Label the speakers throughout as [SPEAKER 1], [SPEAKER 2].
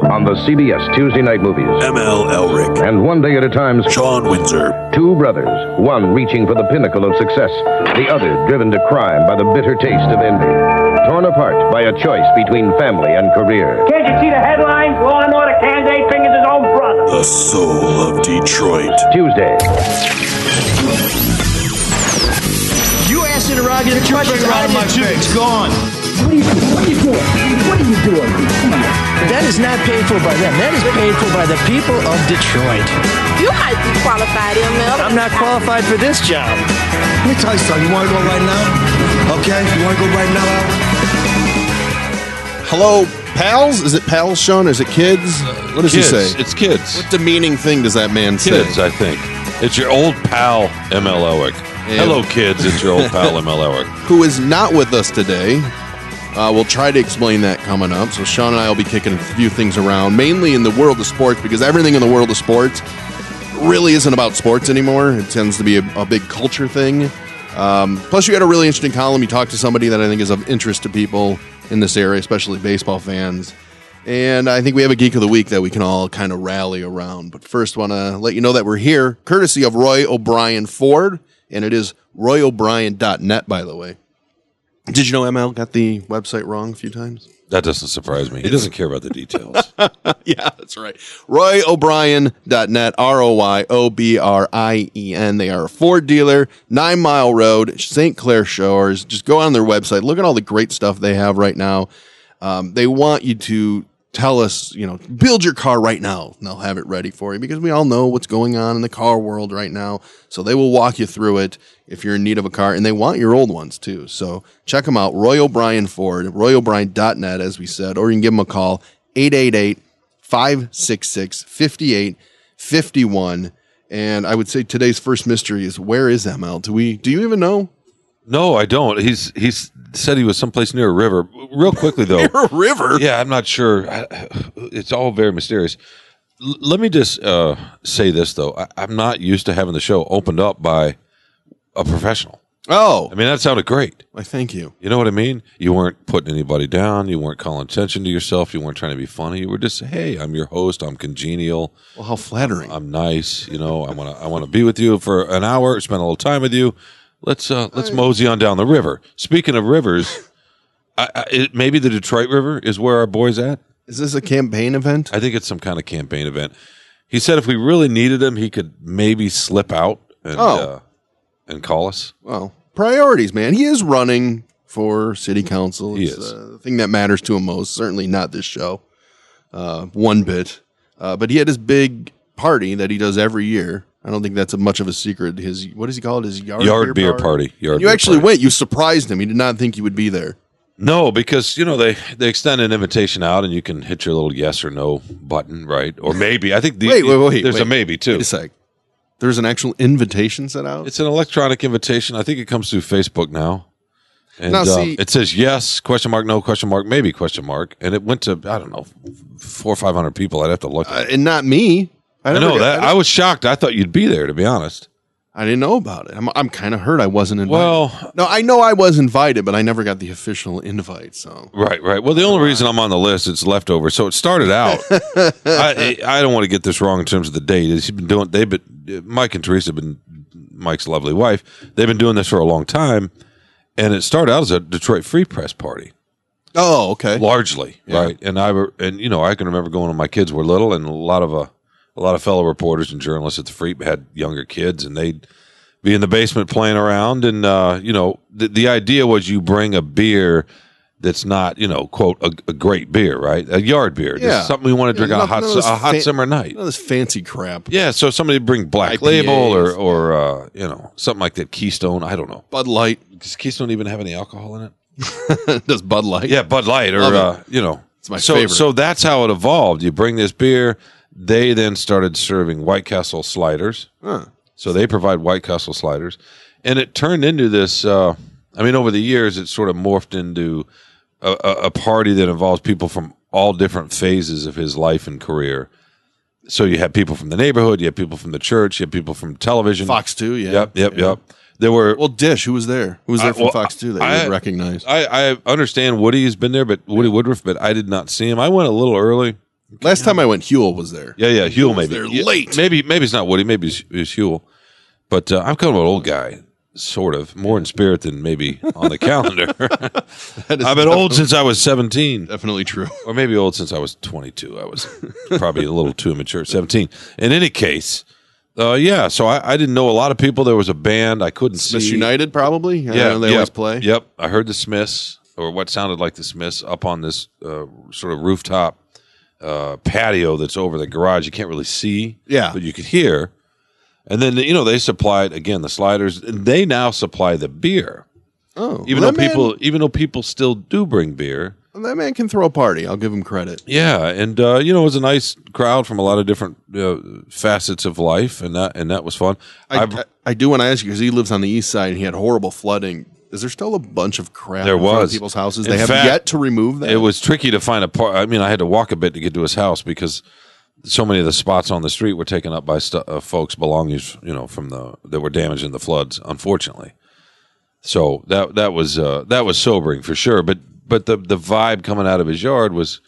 [SPEAKER 1] On the CBS Tuesday night movies.
[SPEAKER 2] ML Elrick.
[SPEAKER 1] And one day at a Time's
[SPEAKER 2] Shawn Windsor.
[SPEAKER 1] Two brothers, one reaching for the pinnacle of success, the other driven to crime by the bitter taste of envy. Torn apart by a choice between family and career.
[SPEAKER 3] Can't you see the headlines? Law and Order candidate fingers his own brother.
[SPEAKER 2] The soul of Detroit.
[SPEAKER 1] Tuesday.
[SPEAKER 4] You asked interrogative questions.
[SPEAKER 5] out of my face.
[SPEAKER 4] It's gone.
[SPEAKER 6] What are you, what are you doing? What are you doing?
[SPEAKER 4] That is not paid for by them. That is paid for by the people of Detroit.
[SPEAKER 7] You might be qualified, ML.
[SPEAKER 4] I'm not qualified for this job.
[SPEAKER 5] Let me tell you something. You want to go right now? Okay? You want to go right now?
[SPEAKER 8] Hello, pals? Is it pals, Shawn? Is it kids? What does
[SPEAKER 9] kids.
[SPEAKER 8] he say?
[SPEAKER 9] It's kids.
[SPEAKER 8] What demeaning thing does that man
[SPEAKER 9] kids,
[SPEAKER 8] say?
[SPEAKER 9] I think. It's your old pal, ML Elrick. Hello, kids. It's your old pal, ML Elrick.
[SPEAKER 8] Who is not with us today. Uh, we'll try to explain that coming up. So Sean and I will be kicking a few things around, mainly in the world of sports, because everything in the world of sports really isn't about sports anymore. It tends to be a, a big culture thing. Um, plus, you had a really interesting column. You talked to somebody that I think is of interest to people in this area, especially baseball fans. And I think we have a geek of the week that we can all kind of rally around. But first, want to let you know that we're here, courtesy of Roy O'Brien Ford, and it is royobrien.net, by the way. Did you know ML got the website wrong a few times?
[SPEAKER 9] That doesn't surprise me. He doesn't care about the details.
[SPEAKER 8] yeah, that's right. RoyO'Brien.net, R O Y O B R I E N. They are a Ford dealer, Nine Mile Road, St. Clair Shores. Just go on their website. Look at all the great stuff they have right now. Um, they want you to tell us, you know, build your car right now. And they'll have it ready for you because we all know what's going on in the car world right now. So they will walk you through it if you're in need of a car. And they want your old ones too. So check them out. Roy O'Brien Ford, royobrien.net, as we said, or you can give them a call, 888 566 5851. And I would say today's first mystery is where is ML? Do we, do you even know?
[SPEAKER 9] No, I don't. He's he's said he was someplace near a river. Real quickly though,
[SPEAKER 8] Near a river?
[SPEAKER 9] Yeah, I'm not sure. It's all very mysterious. L- let me just uh, say this though. I- I'm not used to having the show opened up by a professional.
[SPEAKER 8] Oh,
[SPEAKER 9] I mean, that sounded great.
[SPEAKER 8] I thank you.
[SPEAKER 9] You know what I mean? You weren't putting anybody down. You weren't calling attention to yourself. You weren't trying to be funny. You were just, hey, I'm your host. I'm congenial.
[SPEAKER 8] Well, how flattering.
[SPEAKER 9] I'm nice. You know, I want to I want to be with you for an hour, spend a little time with you. Let's uh let's mosey on down the river. Speaking of rivers, I, I, it, maybe the Detroit River is where our boy's at.
[SPEAKER 8] Is this a campaign event?
[SPEAKER 9] I think it's some kind of campaign event. He said if we really needed him, he could maybe slip out and
[SPEAKER 8] Oh.
[SPEAKER 9] uh, and call us.
[SPEAKER 8] Well, priorities, man. He is running for city council.
[SPEAKER 9] He
[SPEAKER 8] It's
[SPEAKER 9] is.
[SPEAKER 8] uh, the thing that matters to him most. Certainly not this show, uh, one bit. Uh, but he had his big party that he does every year. I don't think that's a much of a secret. His what does he call it? His yard,
[SPEAKER 9] Yard beer party. Yard
[SPEAKER 8] you
[SPEAKER 9] beer
[SPEAKER 8] actually
[SPEAKER 9] party.
[SPEAKER 8] went. You surprised him. He did not think you would be there.
[SPEAKER 9] No, because you know they they extend an invitation out, and you can hit your little yes or no button, right? Or maybe I think the,
[SPEAKER 8] Wait, wait, wait.
[SPEAKER 9] there's a maybe too.
[SPEAKER 8] Wait a sec. There's an actual invitation set out.
[SPEAKER 9] It's an electronic invitation. I think it comes through Facebook now. And
[SPEAKER 8] Now,
[SPEAKER 9] uh,
[SPEAKER 8] see-
[SPEAKER 9] it says yes, question mark, no, question mark, maybe, question mark. And it went to, I don't know, four or 500 people. I'd have to look.
[SPEAKER 8] Uh, and not me.
[SPEAKER 9] I
[SPEAKER 8] never
[SPEAKER 9] know
[SPEAKER 8] got-
[SPEAKER 9] that. I was shocked. I thought you'd be there, to be honest.
[SPEAKER 8] I didn't know about it. I'm, I'm kind of hurt I wasn't invited.
[SPEAKER 9] Well-
[SPEAKER 8] no, I know I was invited, but I never got the official invite. So
[SPEAKER 9] Right, right. Well, the only reason I'm on the list it's leftover. So it started out. I, I don't want to get this wrong in terms of the date. He's been doing. They've been Mike and Teresa have been Mike's lovely wife. They've been doing this for a long time, and it started out as a Detroit Free Press party.
[SPEAKER 8] Oh, okay.
[SPEAKER 9] largely right and i were and you know i can remember going when my kids were little and a lot of uh, a lot of fellow reporters and journalists at the free had younger kids and they'd be in the basement playing around and uh, you know the, the idea was you bring a beer that's not you know quote a, a great beer right a yard beer
[SPEAKER 8] Yeah.
[SPEAKER 9] just something we want to drink on a hot
[SPEAKER 8] none of this
[SPEAKER 9] a hot summer night
[SPEAKER 8] None this fancy crap.
[SPEAKER 9] yeah so somebody bring black
[SPEAKER 8] IPAs.
[SPEAKER 9] label or or uh, you know something like that keystone i don't know
[SPEAKER 8] Bud Light.
[SPEAKER 9] does keystone even have any alcohol in it
[SPEAKER 8] Does Bud Light?
[SPEAKER 9] yeah, Bud Light or uh, you know.
[SPEAKER 8] It's my
[SPEAKER 9] so
[SPEAKER 8] favorite.
[SPEAKER 9] so that's how it evolved. You bring this beer, they then started serving White Castle sliders.
[SPEAKER 8] Huh.
[SPEAKER 9] So they provide White Castle sliders, and it turned into this. Uh, I mean, over the years, it sort of morphed into a, a, a party that involves people from all different phases of his life and career. So you had people from the neighborhood, you had people from the church, you had people from television,
[SPEAKER 8] Fox 2, yeah.
[SPEAKER 9] Yep, yep,
[SPEAKER 8] Yeah.
[SPEAKER 9] yep. There were
[SPEAKER 8] Well, Dish, who was there? Who was there
[SPEAKER 9] I-
[SPEAKER 8] from
[SPEAKER 9] well,
[SPEAKER 8] Fox 2 that
[SPEAKER 9] I-
[SPEAKER 8] you would recognize?
[SPEAKER 9] I, I understand Woody has been there, but Woody Woodruff, but I did not see him. I went a little early
[SPEAKER 8] Last time I went, Huel was there.
[SPEAKER 9] Yeah, yeah, Huel maybe.
[SPEAKER 8] there
[SPEAKER 9] Yeah,
[SPEAKER 8] late.
[SPEAKER 9] Maybe maybe it's not Woody. Maybe it's, it's Huel. But uh, I'm kind of an old guy, sort of more in spirit than maybe on the calendar. I've been old since I was 17,
[SPEAKER 8] Definitely true.
[SPEAKER 9] or maybe old since I was 22. I was probably a little too immature. 17. In any case, uh, yeah. So I, I didn't know a lot of people. There was a band I couldn't
[SPEAKER 8] Smiths
[SPEAKER 9] see.
[SPEAKER 8] United, probably. I
[SPEAKER 9] Yeah,
[SPEAKER 8] know they always play.
[SPEAKER 9] Yep, I heard the Smiths, or what sounded like the Smiths, up on this uh, sort of rooftop uh, patio that's over the garage. You can't really see,
[SPEAKER 8] Yeah.
[SPEAKER 9] but you could hear. And then you know they supplied again the sliders. And they now supply the beer,
[SPEAKER 8] Oh,
[SPEAKER 9] even though
[SPEAKER 8] that
[SPEAKER 9] people
[SPEAKER 8] man-
[SPEAKER 9] even though people still do bring beer.
[SPEAKER 8] that man can throw a party. I'll give him credit.
[SPEAKER 9] Yeah, and uh, you know it was a nice crowd from a lot of different uh, facets of life, and that and that was fun.
[SPEAKER 8] I,
[SPEAKER 9] I've-
[SPEAKER 8] I, I do want to ask you because he lives on the east side and he had horrible flooding. Is there still a bunch of crap
[SPEAKER 9] There
[SPEAKER 8] in
[SPEAKER 9] was.
[SPEAKER 8] people's houses?
[SPEAKER 9] In
[SPEAKER 8] they have
[SPEAKER 9] fact,
[SPEAKER 8] yet to remove that.
[SPEAKER 9] It was tricky to find a part. I mean, I had to walk a bit to get to his house because so many of the spots on the street were taken up by stu- uh, folks' belongings, you know, from the that were damaged in the floods. Unfortunately, so that that was uh, that was sobering for sure. But but the the vibe coming out of his yard was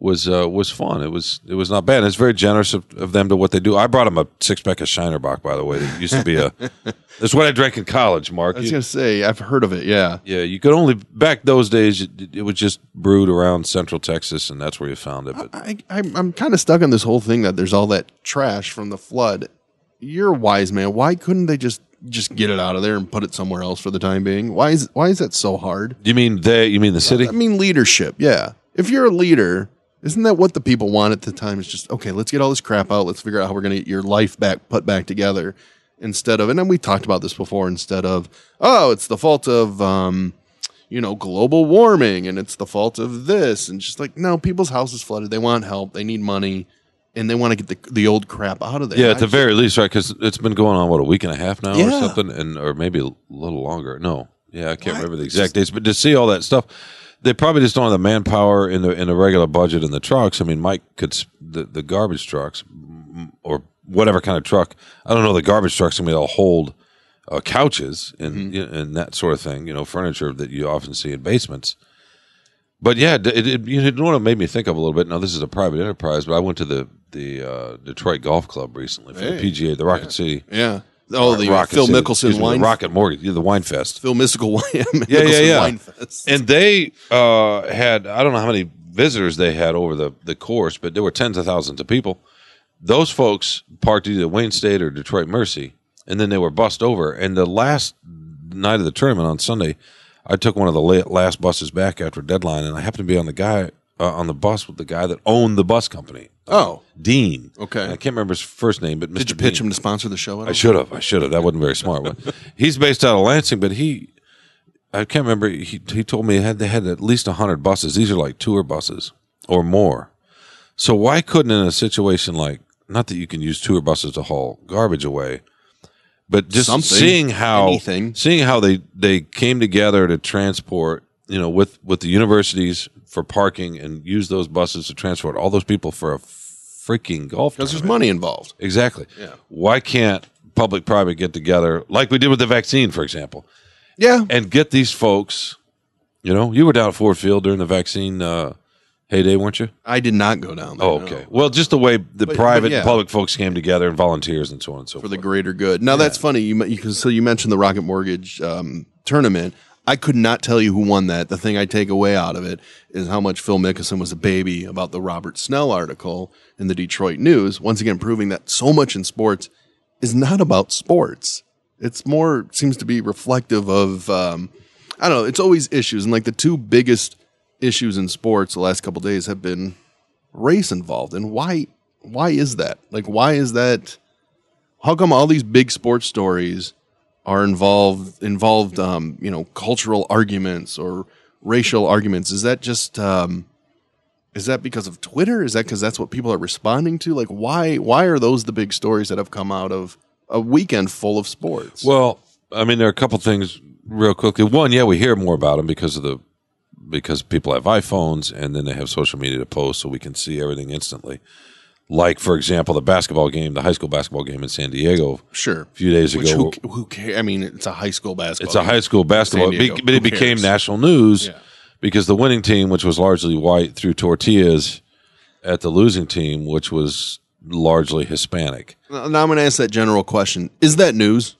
[SPEAKER 9] was uh, was fun. It was it was not bad. It's very generous of, of them to what they do. I brought them a six pack of Shiner Bock, by the way. That used to be a. that's what I drank in college, Mark.
[SPEAKER 8] I was
[SPEAKER 9] You-
[SPEAKER 8] to say, I've heard of it. Yeah.
[SPEAKER 9] yeah, you could only back those days. It, it was just brewed around Central Texas, and that's where you found it. But
[SPEAKER 8] I, I'm, I'm kind of stuck on this whole thing that there's all that trash from the flood. You're a wise man. Why couldn't they just just get it out of there and put it somewhere else for the time being? Why is why is that so hard?
[SPEAKER 9] you mean they? You mean the city?
[SPEAKER 8] I mean leadership. Yeah. If you're a leader, isn't that what the people want at the time? It's just okay. Let's get all this crap out. Let's figure out how we're going to get your life back put back together. Instead of, and then we talked about this before. Instead of, oh, it's the fault of, um, you know, global warming, and it's the fault of this, and just like no, people's houses flooded. They want help. They need money, and they want to get the the old crap out of there.
[SPEAKER 9] yeah, at the
[SPEAKER 8] just-
[SPEAKER 9] very least, right? Because it's been going on what a week and a half now, or something, and or maybe a little longer. No, yeah, I can't
[SPEAKER 8] Why?
[SPEAKER 9] remember the exact dates, but to see all that stuff, they probably just don't have the manpower in the in the regular budget in the trucks. I mean, Mike could the the garbage trucks mm, or whatever kind of truck. I don't know. The garbage trucks. I mean, they'll hold uh, couches and
[SPEAKER 8] Mm-hmm.
[SPEAKER 9] and that sort of thing. You know, furniture that you often see in basements. But yeah, it, it, you know what it made me think of a little bit. Now this is a private enterprise, but I went to the the uh, Detroit Golf Club recently for
[SPEAKER 8] Hey.
[SPEAKER 9] the PGA, the Rocket City.
[SPEAKER 8] yeah. Oh, the
[SPEAKER 9] Rocket
[SPEAKER 8] Phil Mickelson
[SPEAKER 9] excuse me, the
[SPEAKER 8] wine.
[SPEAKER 9] Rocket Mortgage, yeah, the Wine Fest.
[SPEAKER 8] Phil Mystical wine.
[SPEAKER 9] Yeah, yeah,
[SPEAKER 8] Mickelson
[SPEAKER 9] yeah.
[SPEAKER 8] Wine Fest.
[SPEAKER 9] And they uh, had I don't know how many visitors they had over the the course, but there were tens of thousands of people. Those folks parked either Wayne State or Detroit Mercy, and then they were bussed over. And the last night of the tournament on Sunday, I took one of the last buses back after deadline, and I happened to be on the guy uh, on the bus with the guy that owned the bus company.
[SPEAKER 8] Oh,
[SPEAKER 9] Dean.
[SPEAKER 8] Okay.
[SPEAKER 9] I can't remember his first name, but Mr.
[SPEAKER 8] did you pitch
[SPEAKER 9] Dean.
[SPEAKER 8] him to sponsor the show? At
[SPEAKER 9] I should have. I should have. That wasn't very smart. But he's based out of Lansing, but he, I can't remember. He he told me had they had at least hundred buses. These are like tour buses or more. So why couldn't in a situation like not that you can use tour buses to haul garbage away, but just
[SPEAKER 8] Something.
[SPEAKER 9] seeing how
[SPEAKER 8] Anything.
[SPEAKER 9] seeing how they they came together to transport you know with with the universities for parking and use those buses to transport all those people for a freaking golf
[SPEAKER 8] Because there's money involved.
[SPEAKER 9] Exactly.
[SPEAKER 8] Yeah.
[SPEAKER 9] Why can't public private get together like we did with the vaccine, for example,
[SPEAKER 8] Yeah.
[SPEAKER 9] and get these folks? You know, you were down at Ford Field during the vaccine uh, heyday, weren't you?
[SPEAKER 8] I did not go down there.
[SPEAKER 9] Oh,
[SPEAKER 8] no.
[SPEAKER 9] okay. Well, just the way the
[SPEAKER 8] But-
[SPEAKER 9] private
[SPEAKER 8] but yeah.
[SPEAKER 9] and public folks came together and volunteers and so on and so forth.
[SPEAKER 8] For
[SPEAKER 9] forth.
[SPEAKER 8] the greater good. Now that's funny. You, you so you mentioned the Rocket Mortgage um, tournament. I could not tell you who won that. The thing I take away out of it is how much Phil Mickelson was a baby about the Robert Snell article in the Detroit News. Once again, proving that so much in sports is not about sports. It's more seems to be reflective of um, I don't know. It's always issues, and like the two biggest issues in sports the last couple days have been race involved. And why? Why is that? Like, why is that? How come all these big sports stories are involved involved? Um, you know, cultural arguments or racial arguments. Is that just? Um, is that because of Twitter? Is that because that's what people are responding to? Like, why? Why are those the big stories that have come out of a weekend full of sports?
[SPEAKER 9] Well, I mean, there are a couple things real quickly. One, yeah, we hear more about them because of the because people have iPhones and then they have social media to post, so we can see everything instantly. Like, for example, the basketball game, the high school basketball game in San Diego
[SPEAKER 8] sure.
[SPEAKER 9] a few days
[SPEAKER 8] Which
[SPEAKER 9] ago.
[SPEAKER 8] who, who cares? I mean, it's a high school basketball.
[SPEAKER 9] It's a high school basketball,
[SPEAKER 8] Diego.
[SPEAKER 9] But it became
[SPEAKER 8] cares?
[SPEAKER 9] national news
[SPEAKER 8] Yeah.
[SPEAKER 9] because the winning team, which was largely white, threw tortillas at the losing team, which was largely Hispanic.
[SPEAKER 8] Now I'm going to ask that general question: Is that news?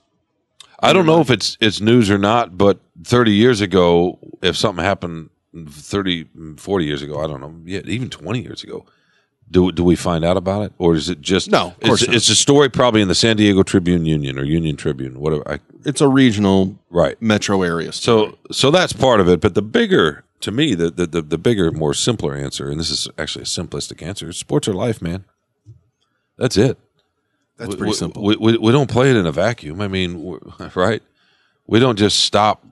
[SPEAKER 9] I don't know if it's it's news or not, but 30 years ago, if something happened 30, 40 years ago, I don't know, yeah, even 20 years ago, do do we find out about it, or is it just
[SPEAKER 8] No, of course
[SPEAKER 9] It's,
[SPEAKER 8] not.
[SPEAKER 9] it's a story probably in the San Diego Tribune Union or Union Tribune, whatever. I,
[SPEAKER 8] It's a regional,
[SPEAKER 9] right.
[SPEAKER 8] metro area. story.
[SPEAKER 9] So so that's part of it, but the bigger to me, the the the, the bigger, more simpler answer, and this is actually a simplistic answer: sports are life, man. That's it.
[SPEAKER 8] that's
[SPEAKER 9] We-
[SPEAKER 8] pretty simple.
[SPEAKER 9] We, we, we don't play it in a vacuum. I mean, right? We don't just stop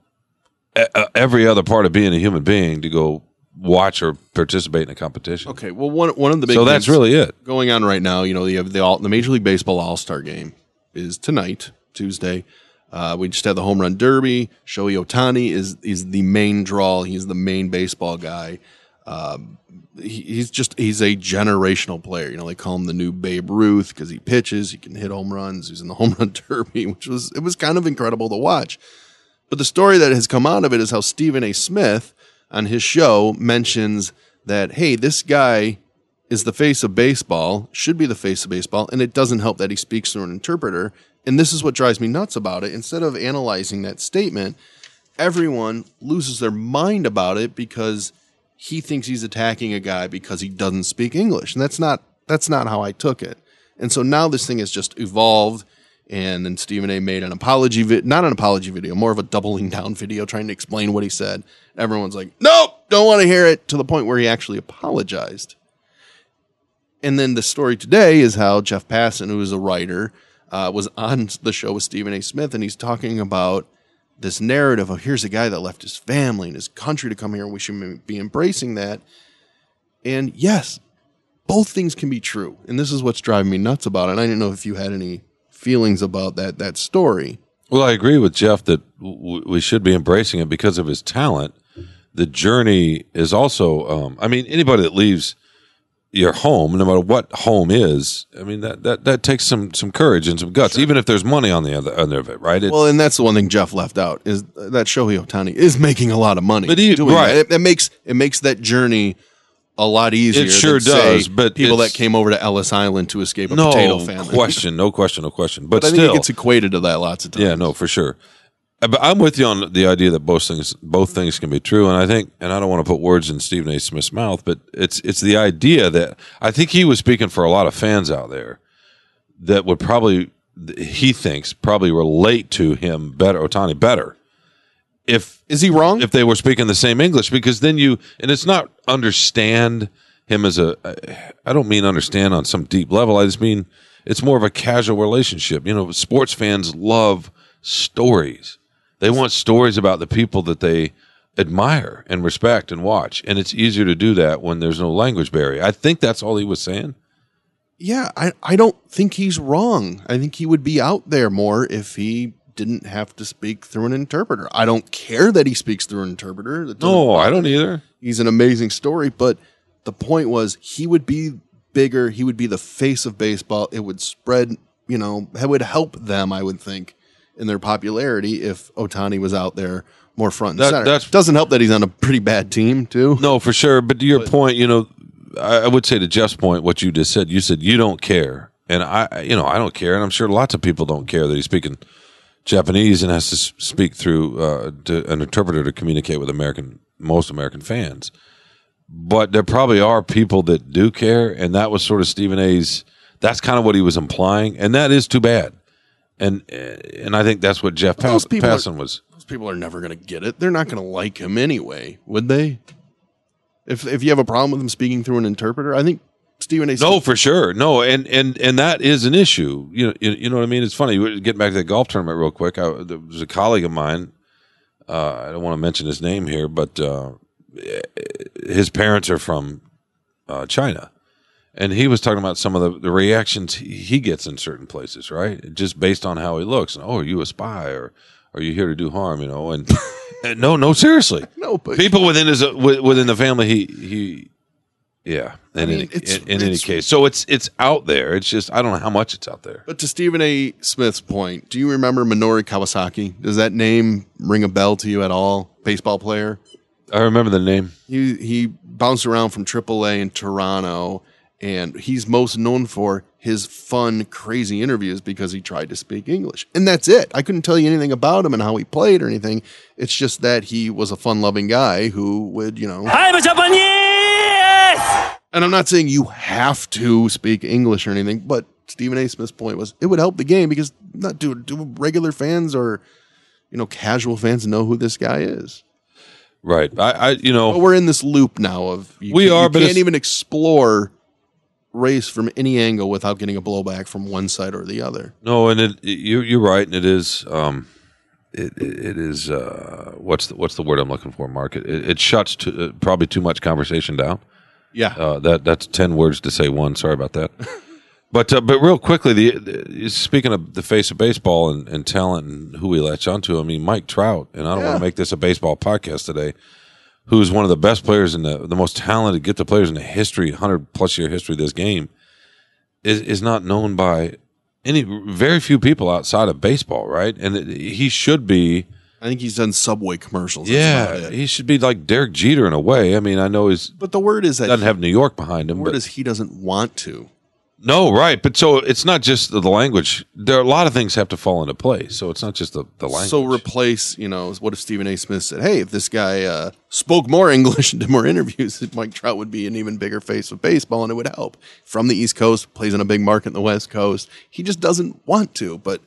[SPEAKER 9] uh, every other part of being a human being to go watch or participate in a competition.
[SPEAKER 8] okay, well, one one of the big
[SPEAKER 9] so that's really it.
[SPEAKER 8] going on right now. You know, you have the all, the Major League Baseball All Star Game is tonight, Tuesday. Uh, we just had the home run derby. Shohei Ohtani is is the main draw. He's the main baseball guy. Um, he, he's just he's a generational player. You know, they call him the new Babe Ruth because he pitches, he can hit home runs. He's in the home run derby, which was it was kind of incredible to watch. But the story that has come out of it is how Stephen A. Smith on his show mentions that hey, this guy is the face of baseball, should be the face of baseball, and it doesn't help that he speaks through an interpreter. And this is what drives me nuts about it. Instead of analyzing that statement, everyone loses their mind about it because he thinks he's attacking a guy because he doesn't speak English. And that's not that's not how I took it. And so now this thing has just evolved and then Stephen A made an apology vid not an apology video, more of a doubling down video trying to explain what he said. Everyone's like, "Nope, don't want to hear it." to the point where he actually apologized. And then the story today is how Jeff Passan, who is a writer, uh, was on the show with Stephen A. Smith, and he's talking about this narrative of here's a guy that left his family and his country to come here, and we should be embracing that. And yes, both things can be true, and this is what's driving me nuts about it. And I didn't know if you had any feelings about that that story.
[SPEAKER 9] Well, I agree with Jeff that w- we should be embracing it because of his talent. The journey is also, um, I mean, anybody that leaves your home, no matter what home is, I mean, that, that, that takes some, some courage and some guts, even if there's money on the other end of it, right? It,
[SPEAKER 8] Well, and that's the one thing Jeff left out is that Shohei Ohtani is making a lot of money.
[SPEAKER 9] But he-
[SPEAKER 8] doing
[SPEAKER 9] right.
[SPEAKER 8] that. It, it makes it makes that journey a lot easier.
[SPEAKER 9] It sure
[SPEAKER 8] than, say,
[SPEAKER 9] does, but
[SPEAKER 8] people that came over to Ellis Island to escape a potato family.
[SPEAKER 9] no
[SPEAKER 8] famine.
[SPEAKER 9] question, no question, no question. But,
[SPEAKER 8] But I think
[SPEAKER 9] still,
[SPEAKER 8] it gets equated to that lots of times.
[SPEAKER 9] Yeah, no, for sure. Uh, But I'm with you on the idea that both things both things can be true, and I think, and I don't want to put words in Stephen A. Smith's mouth, but it's it's the idea that I think he was speaking for a lot of fans out there that would probably he thinks probably relate to him better, Ohtani better, if
[SPEAKER 8] Is he wrong?
[SPEAKER 9] if they were speaking the same English, because then you and it's not understand him as a. I don't mean understand on some deep level. I just mean it's more of a casual relationship. You know, sports fans love stories. They want stories about the people that they admire and respect and watch, and it's easier to do that when there's no language barrier. I think that's all he was saying.
[SPEAKER 8] yeah, I, I don't think he's wrong. I think he would be out there more if he didn't have to speak through an interpreter. I don't care that he speaks through an interpreter.
[SPEAKER 9] No, I don't either.
[SPEAKER 8] He's an amazing story, but the point was he would be bigger. He would be the face of baseball. It would spread, you know, it would help them, I would think, in their popularity if Ohtani was out there more front and
[SPEAKER 9] That-
[SPEAKER 8] center. Doesn't help that he's on a pretty bad team too.
[SPEAKER 9] No, for sure. But to your point, you know, I, I would say to Jeff's point, what you just said, you said you don't care, and I, you know, I don't care, and I'm sure lots of people don't care that he's speaking Japanese and has to speak through uh, to an interpreter to communicate with American most American fans. But there probably are people that do care, and that was sort of Stephen A's. That's kind of what he was implying, and that is too bad. And and I think that's what Jeff
[SPEAKER 8] But those
[SPEAKER 9] Pass-
[SPEAKER 8] people are-
[SPEAKER 9] Passan was.
[SPEAKER 8] Those people are never going to get it. They're not going to like him anyway, would they? If if you have a problem with him speaking through an interpreter, I think Stephen A.
[SPEAKER 9] No, for sure. No, and and and that is an issue. You know, you, you know what I mean. It's funny. Getting back to the golf tournament real quick. I, there was a colleague of mine. Uh, I don't want to mention his name here, but uh, his parents are from uh, China, and he was talking about some of the, the reactions he, he gets in certain places, right? Just based on how he looks. And, oh, are you a spy or are you here to do harm? You know, and, and no, no, seriously,
[SPEAKER 8] No, but-
[SPEAKER 9] people within his within the family, he he yeah. In,
[SPEAKER 8] mean,
[SPEAKER 9] any,
[SPEAKER 8] it's-
[SPEAKER 9] in, in any case, so it's it's out there. It's just I don't know how much it's out there.
[SPEAKER 8] But to Stephen A. Smith's point, do you remember Minori Kawasaki? Does that name ring a bell to you at all? Baseball player.
[SPEAKER 9] I remember the name.
[SPEAKER 8] He he bounced around from AAA in Toronto, And he's most known for his fun, crazy interviews because he tried to speak English. And that's it. I couldn't tell you anything about him and how he played or anything. It's just that he was a fun loving guy who would, you know.
[SPEAKER 3] I'm Japanese!
[SPEAKER 8] And I'm not saying you have to speak English or anything, but Stephen A. Smith's point was it would help the game because not do do regular fans or you know casual fans know who this guy is.
[SPEAKER 9] Right. I, I you know,
[SPEAKER 8] But we're in this loop now of you
[SPEAKER 9] We
[SPEAKER 8] can't-
[SPEAKER 9] are,
[SPEAKER 8] you
[SPEAKER 9] but
[SPEAKER 8] can't even explore race from any angle without getting a blowback from one side or the other.
[SPEAKER 9] No, and it, it- you you're right, and it is um, it it, it is uh, what's the what's the word I'm looking for, Mark? It, it, it shuts to, uh, probably too much conversation down.
[SPEAKER 8] Yeah,
[SPEAKER 9] Uh, that that's ten words to say one. Sorry about that. but uh, but real quickly, the, the speaking of the face of baseball and, and talent and who we latch onto, I mean Mike Trout, and I don't want to make this a baseball podcast today. Who's one of the best players in the the most talented gifted players in the history, hundred plus year history of this game, is is not known by any very few people outside of baseball, right? And it, he should be.
[SPEAKER 8] I think he's done Subway commercials. That's
[SPEAKER 9] Yeah,
[SPEAKER 8] about it.
[SPEAKER 9] he should be like Derek Jeter in a way. I mean, I know he's
[SPEAKER 8] but the word is that
[SPEAKER 9] doesn't have New York behind
[SPEAKER 8] the
[SPEAKER 9] him,
[SPEAKER 8] word
[SPEAKER 9] but
[SPEAKER 8] is he doesn't want to.
[SPEAKER 9] no, right. But so it's not just the language. There are a lot of things have to fall into place. So it's not just the, the language.
[SPEAKER 8] So replace, you know, what if Stephen A. Smith said, "Hey, if this guy uh, spoke more English and did more interviews, Mike Trout would be an even bigger face of baseball, and it would help." From the East Coast, plays in a big market in the West Coast. He just doesn't want to, but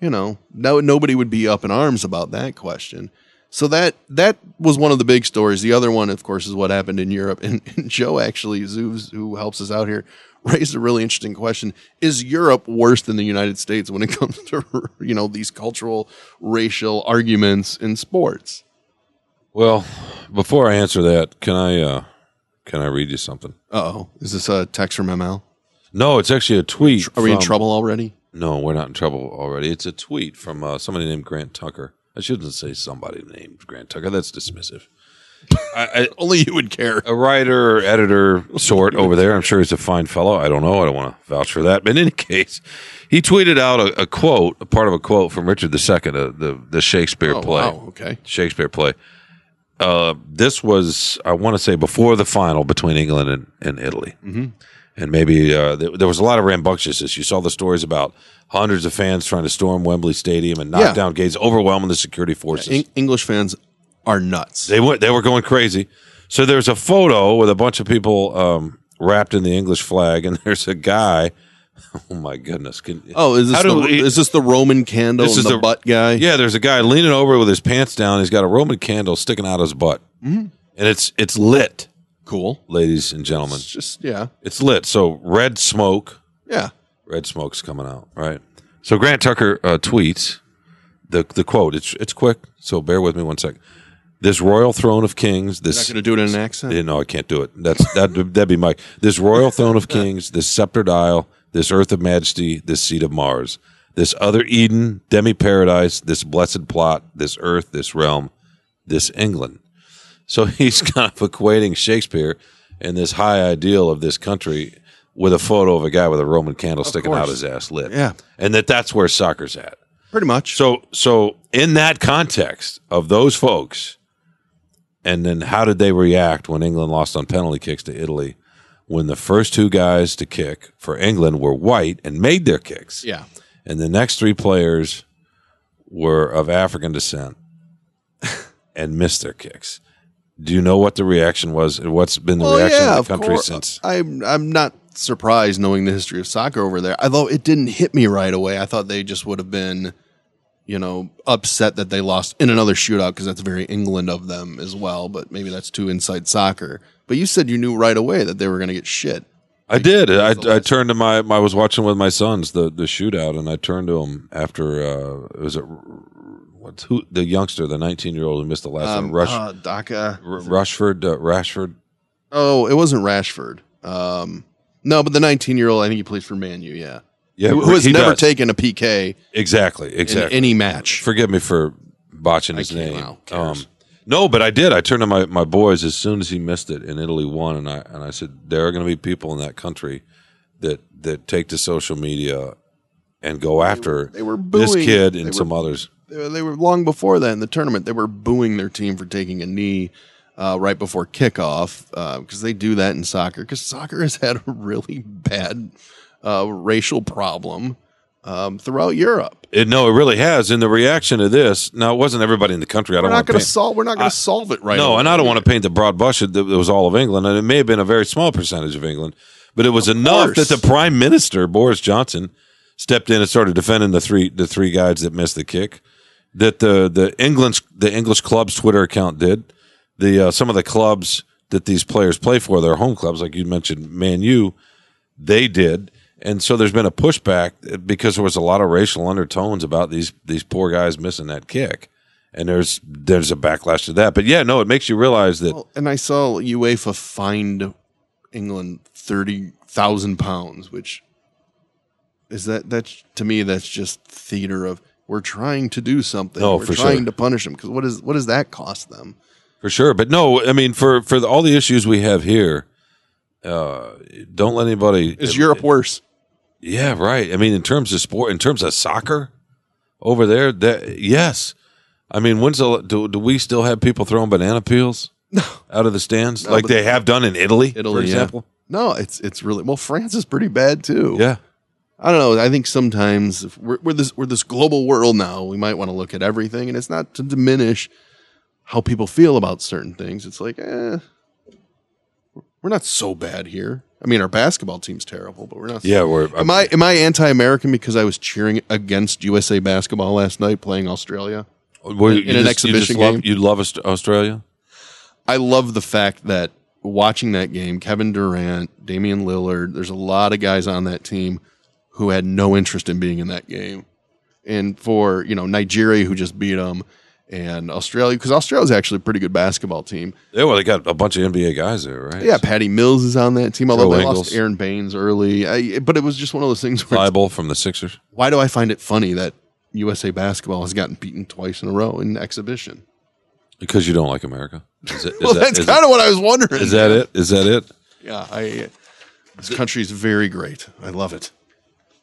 [SPEAKER 8] you know, no, nobody would be up in arms about that question. So that that was one of the big stories. The other one, of course, is what happened in Europe. And, and Joe actually, Zoos, who helps us out here, raised a really interesting question: Is Europe worse than the United States when it comes to you know these cultural, racial arguments in sports?
[SPEAKER 9] well, before I answer that, can I uh, can I read you something?
[SPEAKER 8] Oh, is this a text from ML?
[SPEAKER 9] No, it's actually a tweet.
[SPEAKER 8] Are we in trouble already?
[SPEAKER 9] No, we're not in trouble already. It's a tweet from uh, somebody named Grant Tucker. I shouldn't say somebody named Grant Tucker. That's dismissive. I, I,
[SPEAKER 8] Only you would care.
[SPEAKER 9] a writer or editor sort over there. I'm sure he's a fine fellow. I don't know. I don't want to vouch for that. But in any case, he tweeted out a, a quote, a part of a quote from Richard II, uh, the the Shakespeare
[SPEAKER 8] Oh,
[SPEAKER 9] play.
[SPEAKER 8] wow. Okay.
[SPEAKER 9] Shakespeare play. Uh, this was, I want to say, before the final between England and, and Italy. Mm-hmm. And maybe uh, there, there was a lot of rambunctiousness. You saw the stories about hundreds of fans trying to storm Wembley Stadium and knock
[SPEAKER 8] Yeah.
[SPEAKER 9] down gates, overwhelming the security forces.
[SPEAKER 8] Eng- English fans are nuts.
[SPEAKER 9] They went. They were going crazy. So there's a photo with a bunch of people um, wrapped in the English flag, and there's a guy. Oh my goodness! Can,
[SPEAKER 8] oh, is this the,
[SPEAKER 9] we-
[SPEAKER 8] is this the Roman candle
[SPEAKER 9] This is
[SPEAKER 8] the,
[SPEAKER 9] the-
[SPEAKER 8] butt guy?
[SPEAKER 9] Yeah, there's a guy leaning over with his pants down. He's got a Roman candle sticking out of his butt,
[SPEAKER 8] Mm-hmm.
[SPEAKER 9] and it's it's lit,
[SPEAKER 8] cool.
[SPEAKER 9] ladies and gentlemen.
[SPEAKER 8] It's just yeah,
[SPEAKER 9] It's lit. So red smoke,
[SPEAKER 8] yeah.
[SPEAKER 9] red smoke's coming out, right? So Grant Tucker uh, tweets the the quote. It's it's quick, so bear with me one second. This royal throne of kings, this.
[SPEAKER 8] Not
[SPEAKER 9] this
[SPEAKER 8] going to do it in an accent.
[SPEAKER 9] Yeah, no, I can't do it. That's that. That'd be Mike. This royal throne of kings, this sceptered isle, this earth of majesty, this seat of Mars, this other Eden, demi paradise, this blessed plot, this earth, this realm, this England. So he's kind of equating Shakespeare and this high ideal of this country with a photo of a guy with a Roman candle sticking out his ass lit.
[SPEAKER 8] Yeah.
[SPEAKER 9] and that that's where soccer's at.
[SPEAKER 8] Pretty much.
[SPEAKER 9] So so in that context of those folks, and then how did they react when England lost on penalty kicks to Italy? When the first two guys to kick for England were white and made their kicks,
[SPEAKER 8] yeah.
[SPEAKER 9] and the next three players were of African descent and missed their kicks. Do you know what the reaction was? What's been the
[SPEAKER 8] Well,
[SPEAKER 9] reaction
[SPEAKER 8] yeah,
[SPEAKER 9] of the country
[SPEAKER 8] course.
[SPEAKER 9] since?
[SPEAKER 8] I'm I'm not surprised knowing the history of soccer over there. Although it didn't hit me right away. I thought they just would have been, you know, upset that they lost in another shootout because that's very England of them as well. But maybe that's too inside soccer. But you said you knew right away that they were going to get shit.
[SPEAKER 9] I did. I, I turned to my. I was watching with my sons the the shootout, and I turned to him after. Uh, it was it what's who the youngster, the nineteen year old who missed the last
[SPEAKER 8] Um,
[SPEAKER 9] one, Rush,
[SPEAKER 8] uh, Daka.
[SPEAKER 9] R- Rushford, uh, Rashford.
[SPEAKER 8] Oh, it wasn't Rashford. Um, no, but the 19 year old, I think he plays for Man U. Yeah,
[SPEAKER 9] Yeah,
[SPEAKER 8] who, who has never
[SPEAKER 9] does.
[SPEAKER 8] taken a PK
[SPEAKER 9] exactly
[SPEAKER 8] in
[SPEAKER 9] exactly.
[SPEAKER 8] any match.
[SPEAKER 9] Forgive me for botching his name. um, no, but I did. I turned to my, my boys as soon as he missed it, and Italy won, and I and I said there are going to be people in that country that that take to social media and go after
[SPEAKER 8] they were
[SPEAKER 9] this
[SPEAKER 8] booing-
[SPEAKER 9] kid
[SPEAKER 8] they
[SPEAKER 9] and
[SPEAKER 8] were-
[SPEAKER 9] some others.
[SPEAKER 8] They were, long before that in the tournament. They were booing their team for taking a knee. uh, right before kickoff because they do that in soccer because soccer has had a really bad uh, racial problem um, throughout Europe.
[SPEAKER 9] It, no, it really has. In the reaction to this, now it wasn't everybody in the country. I
[SPEAKER 8] We're
[SPEAKER 9] don't
[SPEAKER 8] not
[SPEAKER 9] want to
[SPEAKER 8] going to solve. We're not going to solve it right. Now.
[SPEAKER 9] No,
[SPEAKER 8] away.
[SPEAKER 9] and I don't want to paint the broad brush that it was all of England, and it may have been a very small percentage of England, but it was enough
[SPEAKER 8] course.
[SPEAKER 9] that the Prime Minister Boris Johnson stepped in and started defending the three the three guys that missed the kick. That the the England's the English club's Twitter account did. The uh, some of the clubs that these players play for, their home clubs, like you mentioned, Man U, they did. And so there's been a pushback because there was a lot of racial undertones about these these poor guys missing that kick. And there's there's a backlash to that. But yeah, no, it makes you realize that
[SPEAKER 8] Well, and I saw UEFA fined England thirty thousand pounds, which is that that's to me that's just theater of we're trying to do something. We're
[SPEAKER 9] for
[SPEAKER 8] trying
[SPEAKER 9] sure.
[SPEAKER 8] to punish them because what is what does that cost them?
[SPEAKER 9] For sure, but no, I mean for for the, all the issues we have here, uh, don't let anybody.
[SPEAKER 8] Is Europe worse?
[SPEAKER 9] Yeah, right. I mean, in terms of sport, in terms of soccer, over there, that yes. I mean, when's the do, do we still have people throwing banana peels out of the stands
[SPEAKER 8] No,
[SPEAKER 9] like they have done in Italy,
[SPEAKER 8] Italy,
[SPEAKER 9] for
[SPEAKER 8] yeah.
[SPEAKER 9] example?
[SPEAKER 8] No, it's it's really well. France is pretty bad too.
[SPEAKER 9] Yeah.
[SPEAKER 8] I don't know. I think sometimes if we're, we're this we're this global world now. We might want to look at everything, and it's not to diminish how people feel about certain things. It's like, eh, we're not so bad here. I mean, our basketball team's terrible, but we're not.
[SPEAKER 9] Yeah, we're.
[SPEAKER 8] Am I am I anti-American because I was cheering against USA basketball last night playing Australia?
[SPEAKER 9] Well,
[SPEAKER 8] in an exhibition
[SPEAKER 9] you love,
[SPEAKER 8] game?
[SPEAKER 9] You love Australia?
[SPEAKER 8] I love the fact that watching that game, Kevin Durant, Damian Lillard, there's a lot of guys on that team who had no interest in being in that game. And for, you know, Nigeria who just beat them and Australia, because Australia's actually a pretty good basketball team.
[SPEAKER 9] Yeah, well, they got a bunch of NBA guys there, right?
[SPEAKER 8] Yeah, Patty Mills is on that team, although
[SPEAKER 9] Joe
[SPEAKER 8] they
[SPEAKER 9] Ingles.
[SPEAKER 8] lost Aron Baynes early. I, but it was just one of those things where
[SPEAKER 9] from the Sixers.
[SPEAKER 8] why do I find it funny that USA basketball has gotten beaten twice in a row in exhibition?
[SPEAKER 9] Because you don't like America. Is it, is
[SPEAKER 8] well,
[SPEAKER 9] that-
[SPEAKER 8] that's kind of what I was wondering.
[SPEAKER 9] Is that it? Is that it?
[SPEAKER 8] Yeah, I. This country's very great. I love it.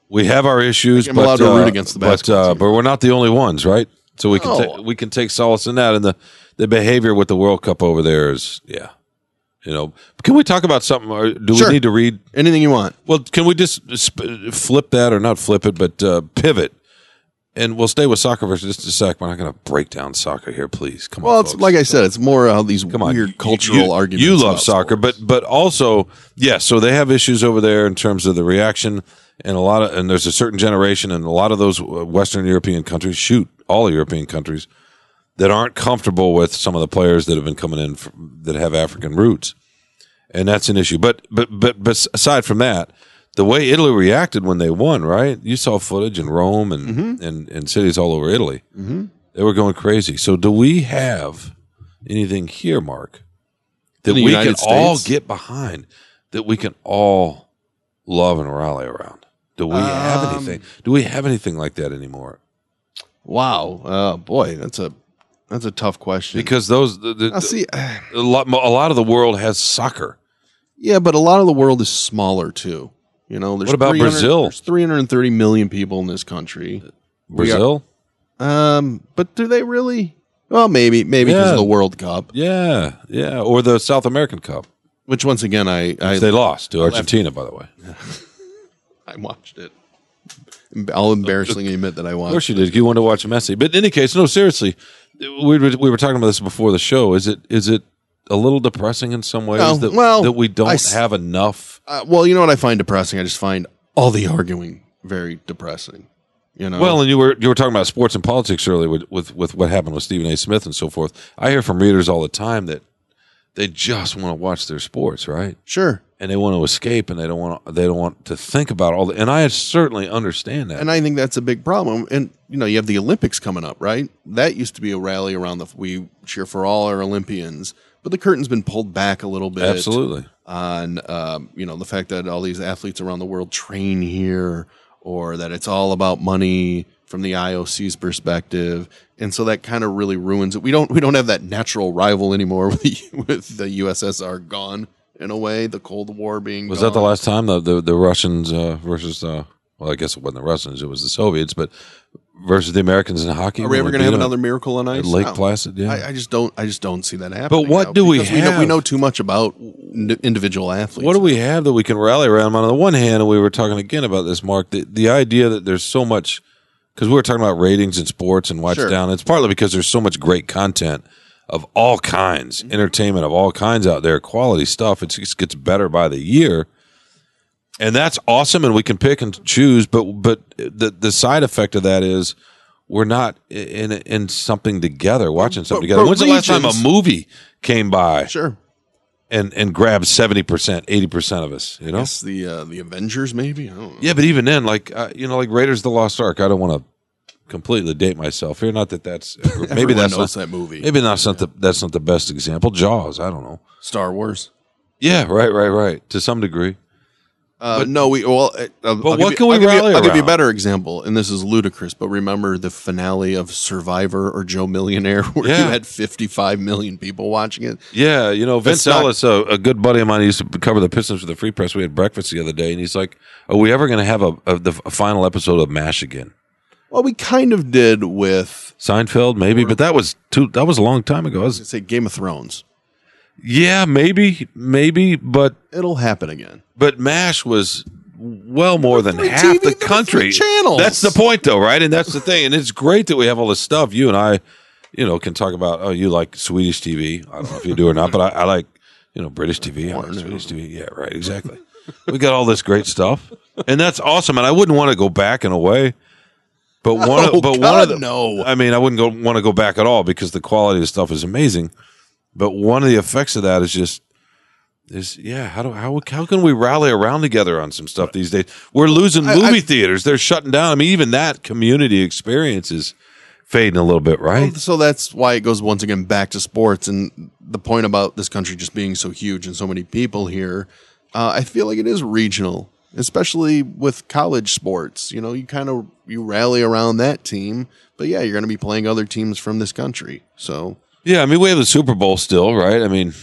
[SPEAKER 9] We have our issues.
[SPEAKER 8] I'm
[SPEAKER 9] but,
[SPEAKER 8] allowed to root
[SPEAKER 9] uh,
[SPEAKER 8] against the
[SPEAKER 9] but uh, but we're not the only ones, right? So we can
[SPEAKER 8] No.
[SPEAKER 9] ta- we can take solace in that. And the the behavior with the World Cup over there is, yeah, you know. Can we talk about something? Or do
[SPEAKER 8] Sure.
[SPEAKER 9] we need to read?
[SPEAKER 8] Anything you want.
[SPEAKER 9] Well, can we just sp- flip that or not flip it, but uh, pivot? And we'll stay with soccer for just a sec. We're not going to break down soccer here, please. Come on.
[SPEAKER 8] Well,
[SPEAKER 9] on,
[SPEAKER 8] it's
[SPEAKER 9] folks.
[SPEAKER 8] like I said, it's more how these
[SPEAKER 9] Come on,
[SPEAKER 8] weird
[SPEAKER 9] You-
[SPEAKER 8] cultural
[SPEAKER 9] you,
[SPEAKER 8] arguments.
[SPEAKER 9] You love
[SPEAKER 8] about
[SPEAKER 9] soccer,
[SPEAKER 8] sports.
[SPEAKER 9] but but also yes. So they have issues over there in terms of the reaction, and a lot of and there's a certain generation, and a lot of those uh, Western European countries, shoot, all European countries that aren't comfortable with some of the players that have been coming in that have African roots, and that's an issue. But but but but aside from that. The way Italy reacted when they won, right? You saw footage in Rome and
[SPEAKER 8] Mm-hmm.
[SPEAKER 9] and, and cities all over Italy. They were going crazy. So, do we have anything here, Mark, that we
[SPEAKER 8] United
[SPEAKER 9] can all get behind, that we can all love and rally around? Do we have
[SPEAKER 8] Um,
[SPEAKER 9] anything? Do we have anything like that anymore?
[SPEAKER 8] wow, uh, boy, that's a that's a tough question.
[SPEAKER 9] Because those, the, the,
[SPEAKER 8] Now, see,
[SPEAKER 9] a lot, a lot of the world has soccer.
[SPEAKER 8] yeah, but a lot of the world is smaller too. You know, there's
[SPEAKER 9] What about
[SPEAKER 8] 300
[SPEAKER 9] Brazil?
[SPEAKER 8] There's 330 million people in this country. We are-
[SPEAKER 9] Brazil,
[SPEAKER 8] Um, but do they really? Well, maybe, maybe because
[SPEAKER 9] Yeah.
[SPEAKER 8] of the World Cup,
[SPEAKER 9] yeah, yeah, or the South American Cup.
[SPEAKER 8] which once again I I,
[SPEAKER 9] they lost to Argentina, by the way.
[SPEAKER 8] I watched it. I'll embarrassingly admit that I watched.
[SPEAKER 9] Of course you did. You wanted to watch Messi, but in any case, no. Seriously, we were, we were talking about this before the show. Is it is it a little depressing in some ways
[SPEAKER 8] No,
[SPEAKER 9] that
[SPEAKER 8] well,
[SPEAKER 9] that we don't
[SPEAKER 8] I
[SPEAKER 9] have enough?
[SPEAKER 8] Uh, well, you know what I find depressing? I just find all the arguing very depressing. You know,
[SPEAKER 9] Well, and you were you were talking about sports and politics earlier with, with with what happened with Stephen A. Smith and so forth. I hear from readers all the time that they just want to watch their sports, right?
[SPEAKER 8] sure.
[SPEAKER 9] And they want to escape, and they don't want to, they don't want to think about all the. And I certainly understand that.
[SPEAKER 8] And I think that's a big problem. And you know, you have the Olympics coming up, right? That used to be a rally around the we cheer for all our Olympians, but the curtain's been pulled back a little bit.
[SPEAKER 9] Absolutely.
[SPEAKER 8] on um, you know the fact that all these athletes around the world train here, or that it's all about money from the IOC's perspective, and so that kind of really ruins it. We don't we don't have that natural rival anymore with the, with the USSR gone in a way. The Cold War being
[SPEAKER 9] Was that the last time the the, the Russians uh, versus uh, well, I guess it wasn't the Russians; it was the Soviets. But versus the Americans in hockey.
[SPEAKER 8] Are we ever going to have another miracle on ice?
[SPEAKER 9] Lake
[SPEAKER 8] No.
[SPEAKER 9] Placid? Yeah.
[SPEAKER 8] I, I just don't. I just don't see that happening.
[SPEAKER 9] But what
[SPEAKER 8] now
[SPEAKER 9] do we
[SPEAKER 8] because know, we know too much about individual athletes.
[SPEAKER 9] What do we have that we can rally around? On the one hand, and we were talking again about this, Mark, the, the idea that there's so much, because we were talking about ratings in sports and watch
[SPEAKER 8] Sure.
[SPEAKER 9] down. It's partly because there's so much great content of all kinds,
[SPEAKER 8] Mm-hmm.
[SPEAKER 9] entertainment of all kinds out there, quality stuff. It just gets better by the year. And that's awesome, and we can pick and choose. But but the the side effect of that is we're not in in something together, watching something
[SPEAKER 8] but-
[SPEAKER 9] together.
[SPEAKER 8] but
[SPEAKER 9] When's the last time a
[SPEAKER 8] regions-
[SPEAKER 9] movie came by
[SPEAKER 8] Sure.
[SPEAKER 9] and and grabbed seventy percent, eighty percent of us? You know,
[SPEAKER 8] Yes, the uh, the Avengers, maybe. I don't know.
[SPEAKER 9] yeah, but even then, like uh, you know, like Raiders of the Lost Ark. I don't want to completely date myself here. Not that that's maybe that's not,
[SPEAKER 8] that movie.
[SPEAKER 9] Maybe that's not the that's not the best example. Jaws. I don't know.
[SPEAKER 8] Star Wars.
[SPEAKER 9] Yeah, right, right, right. To some degree.
[SPEAKER 8] Uh, no, we well. Uh, I'll
[SPEAKER 9] But
[SPEAKER 8] give
[SPEAKER 9] what
[SPEAKER 8] you-
[SPEAKER 9] can we
[SPEAKER 8] I'll give you- I'll give you a better example, and this is ludicrous. But remember the finale of Survivor or Joe Millionaire, where
[SPEAKER 9] Yeah.
[SPEAKER 8] you had 55 million people watching it.
[SPEAKER 9] Yeah, you know, Vince
[SPEAKER 8] not-
[SPEAKER 9] Ellis, a, a good buddy of mine, used to cover the Pistons for the Free Press. We had breakfast the other day, and he's like, "Are we ever going to have a, a the a final episode of Mash again?"
[SPEAKER 8] Well, we kind of did with
[SPEAKER 9] Seinfeld, maybe, but that was too. That was a long time ago. I was-
[SPEAKER 8] say Game of Thrones.
[SPEAKER 9] yeah, maybe, maybe, but
[SPEAKER 8] It'll happen again.
[SPEAKER 9] but Mash was well more than
[SPEAKER 8] three
[SPEAKER 9] half
[SPEAKER 8] TV,
[SPEAKER 9] the country.
[SPEAKER 8] three channels.
[SPEAKER 9] That's the point, though, right? And that's the thing. And it's great that we have all this stuff. You and I, you know, can talk about. Oh, you like Swedish TV? I don't know if you do or not, but I, I like you know British TV. I like Swedish TV. Yeah, right. Exactly. we got all this great stuff, and that's awesome. And I wouldn't want to go back in a way. But one,
[SPEAKER 8] Oh,
[SPEAKER 9] of, but one of the,
[SPEAKER 8] no.
[SPEAKER 9] I mean, I wouldn't go, want to go back at all because the quality of stuff is amazing. But one of the effects of that is just is yeah. How do how how can we rally around together on some stuff these days? We're losing
[SPEAKER 8] I-
[SPEAKER 9] movie
[SPEAKER 8] I-
[SPEAKER 9] theaters. They're shutting down. I mean, even that community experience is fading a little bit, right?
[SPEAKER 8] So that's why it goes once again back to sports and the point about this country just being so huge and so many people here. Uh, I feel like it is regional, especially with college sports. You know, you kind of you rally around that team, but yeah, you're going to be playing other teams from this country. So
[SPEAKER 9] Yeah, I mean, we have the Super Bowl still, right? I mean,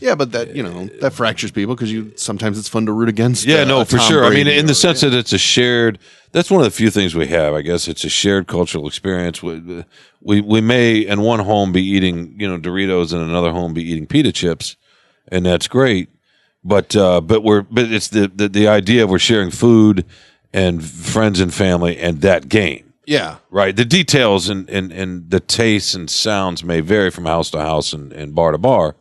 [SPEAKER 8] yeah, but that you know that fractures people because you sometimes it's fun to root against.
[SPEAKER 9] yeah,
[SPEAKER 8] uh,
[SPEAKER 9] no, for
[SPEAKER 8] Tom
[SPEAKER 9] sure. I mean,
[SPEAKER 8] Brady
[SPEAKER 9] in the sense that it's a shared. That's one of the few things we have. I guess it's a shared cultural experience. We we, we may in one home be eating you know Doritos, and another home be eating pita chips, and that's great. But uh, but we're but it's the, the the idea of we're sharing food and friends and family and that game.
[SPEAKER 8] yeah,
[SPEAKER 9] Right. The details and, and, and the tastes and sounds may vary from house to house and, and bar to bar,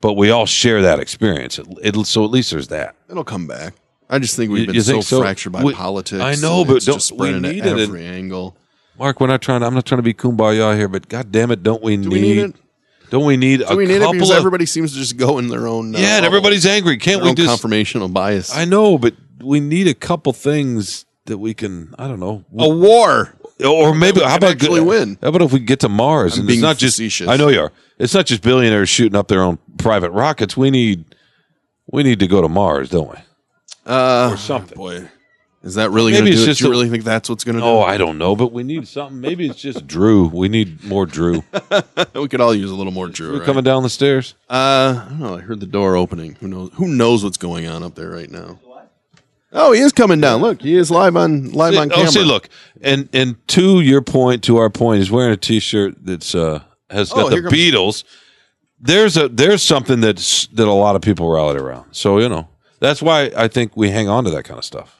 [SPEAKER 9] but we all share that experience. It, it, so at least there's that.
[SPEAKER 8] it'll come back. I just think we've been
[SPEAKER 9] you
[SPEAKER 8] so,
[SPEAKER 9] so?
[SPEAKER 8] fractured by
[SPEAKER 9] We-
[SPEAKER 8] politics.
[SPEAKER 9] I know, but don't-
[SPEAKER 8] just
[SPEAKER 9] we need it,
[SPEAKER 8] every angle.
[SPEAKER 9] Mark, we're not trying to, I'm not trying to be kumbaya here, but God damn it, don't we
[SPEAKER 8] Do
[SPEAKER 9] need,
[SPEAKER 8] we need?
[SPEAKER 9] Don't we need
[SPEAKER 8] Do
[SPEAKER 9] a
[SPEAKER 8] we need it
[SPEAKER 9] couple
[SPEAKER 8] because
[SPEAKER 9] of,
[SPEAKER 8] everybody seems to just go in their own. Uh,
[SPEAKER 9] yeah, and everybody's angry. Can't
[SPEAKER 8] their
[SPEAKER 9] we
[SPEAKER 8] own
[SPEAKER 9] just,
[SPEAKER 8] confirmational bias.
[SPEAKER 9] I know, but we need a couple things that we can, I don't know.
[SPEAKER 8] a war.
[SPEAKER 9] or maybe how
[SPEAKER 8] can
[SPEAKER 9] about
[SPEAKER 8] actually win.
[SPEAKER 9] How about if we get to Mars
[SPEAKER 8] I'm
[SPEAKER 9] and
[SPEAKER 8] being
[SPEAKER 9] it's not just
[SPEAKER 8] facetious.
[SPEAKER 9] I know you are. It's not just billionaires shooting up their own private rockets. We need we need to go to Mars, don't we?
[SPEAKER 8] Uh,
[SPEAKER 9] Or something.
[SPEAKER 8] boy, is that really going to
[SPEAKER 9] it's
[SPEAKER 8] do it?
[SPEAKER 9] just
[SPEAKER 8] Do you
[SPEAKER 9] a-
[SPEAKER 8] really think that's what's going to do?
[SPEAKER 9] Oh, I don't know, but we need something. Maybe it's just Drew. We need more Drew.
[SPEAKER 8] we could all use a little more Drew.
[SPEAKER 9] Drew
[SPEAKER 8] right?
[SPEAKER 9] coming down the stairs.
[SPEAKER 8] Uh, I don't know. I heard the door opening. Who knows? Who knows what's going on up there right now? Oh, he is coming down. Look, he is live on live on
[SPEAKER 9] oh, see, look, and and to your point, to our point, he's wearing a T-shirt that's uh has got
[SPEAKER 8] Oh,
[SPEAKER 9] the
[SPEAKER 8] comes-
[SPEAKER 9] Beatles. There's a there's something that's that a lot of people rallied around. So you know that's why I think we hang on to that kind of stuff.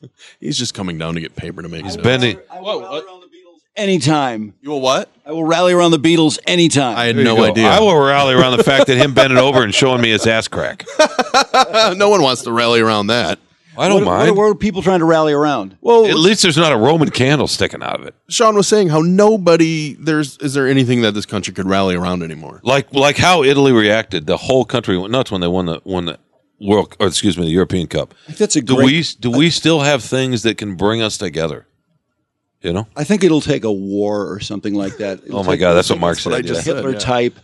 [SPEAKER 8] He's just coming down to get paper to make.
[SPEAKER 9] He's
[SPEAKER 8] notes.
[SPEAKER 9] bending.
[SPEAKER 4] Anytime.
[SPEAKER 8] You will what?
[SPEAKER 4] I will rally around the Beatles anytime.
[SPEAKER 8] I had
[SPEAKER 9] There you
[SPEAKER 8] no
[SPEAKER 9] go.
[SPEAKER 8] idea.
[SPEAKER 9] I will rally around the fact that him bending over and showing me his ass crack.
[SPEAKER 8] no one wants to rally around that.
[SPEAKER 9] I don't
[SPEAKER 4] what, what,
[SPEAKER 9] mind.
[SPEAKER 4] what are people trying to rally around?
[SPEAKER 8] Well,
[SPEAKER 9] At least there's not a Roman candle sticking out of it.
[SPEAKER 8] Shawn was saying how nobody there's is there anything that this country could rally around anymore?
[SPEAKER 9] Like like how Italy reacted. The whole country went nuts when they won the won the World or excuse me the European Cup.
[SPEAKER 4] That's a
[SPEAKER 9] Do
[SPEAKER 4] great.
[SPEAKER 9] we do we still have things that can bring us together? You know.
[SPEAKER 4] I think it'll take a war or something like that. It'll
[SPEAKER 9] Oh my God, that's what Mark
[SPEAKER 4] take
[SPEAKER 9] said,
[SPEAKER 4] a
[SPEAKER 9] yeah.
[SPEAKER 4] Hitler
[SPEAKER 8] yeah.
[SPEAKER 4] type.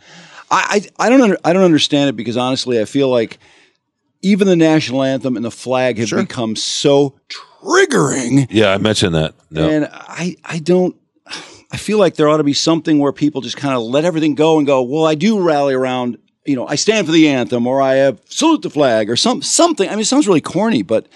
[SPEAKER 4] I, I I don't under, I don't understand it because honestly, I feel like even the national anthem and the flag have
[SPEAKER 8] Sure.
[SPEAKER 4] become so triggering,
[SPEAKER 9] Yeah, I mentioned that. No.
[SPEAKER 4] and I I don't. I feel like there ought to be something where people just kind of let everything go and go. Well, I do rally around. You know, I stand for the anthem, or I uh, salute the flag, or some something. I mean, it sounds really corny, but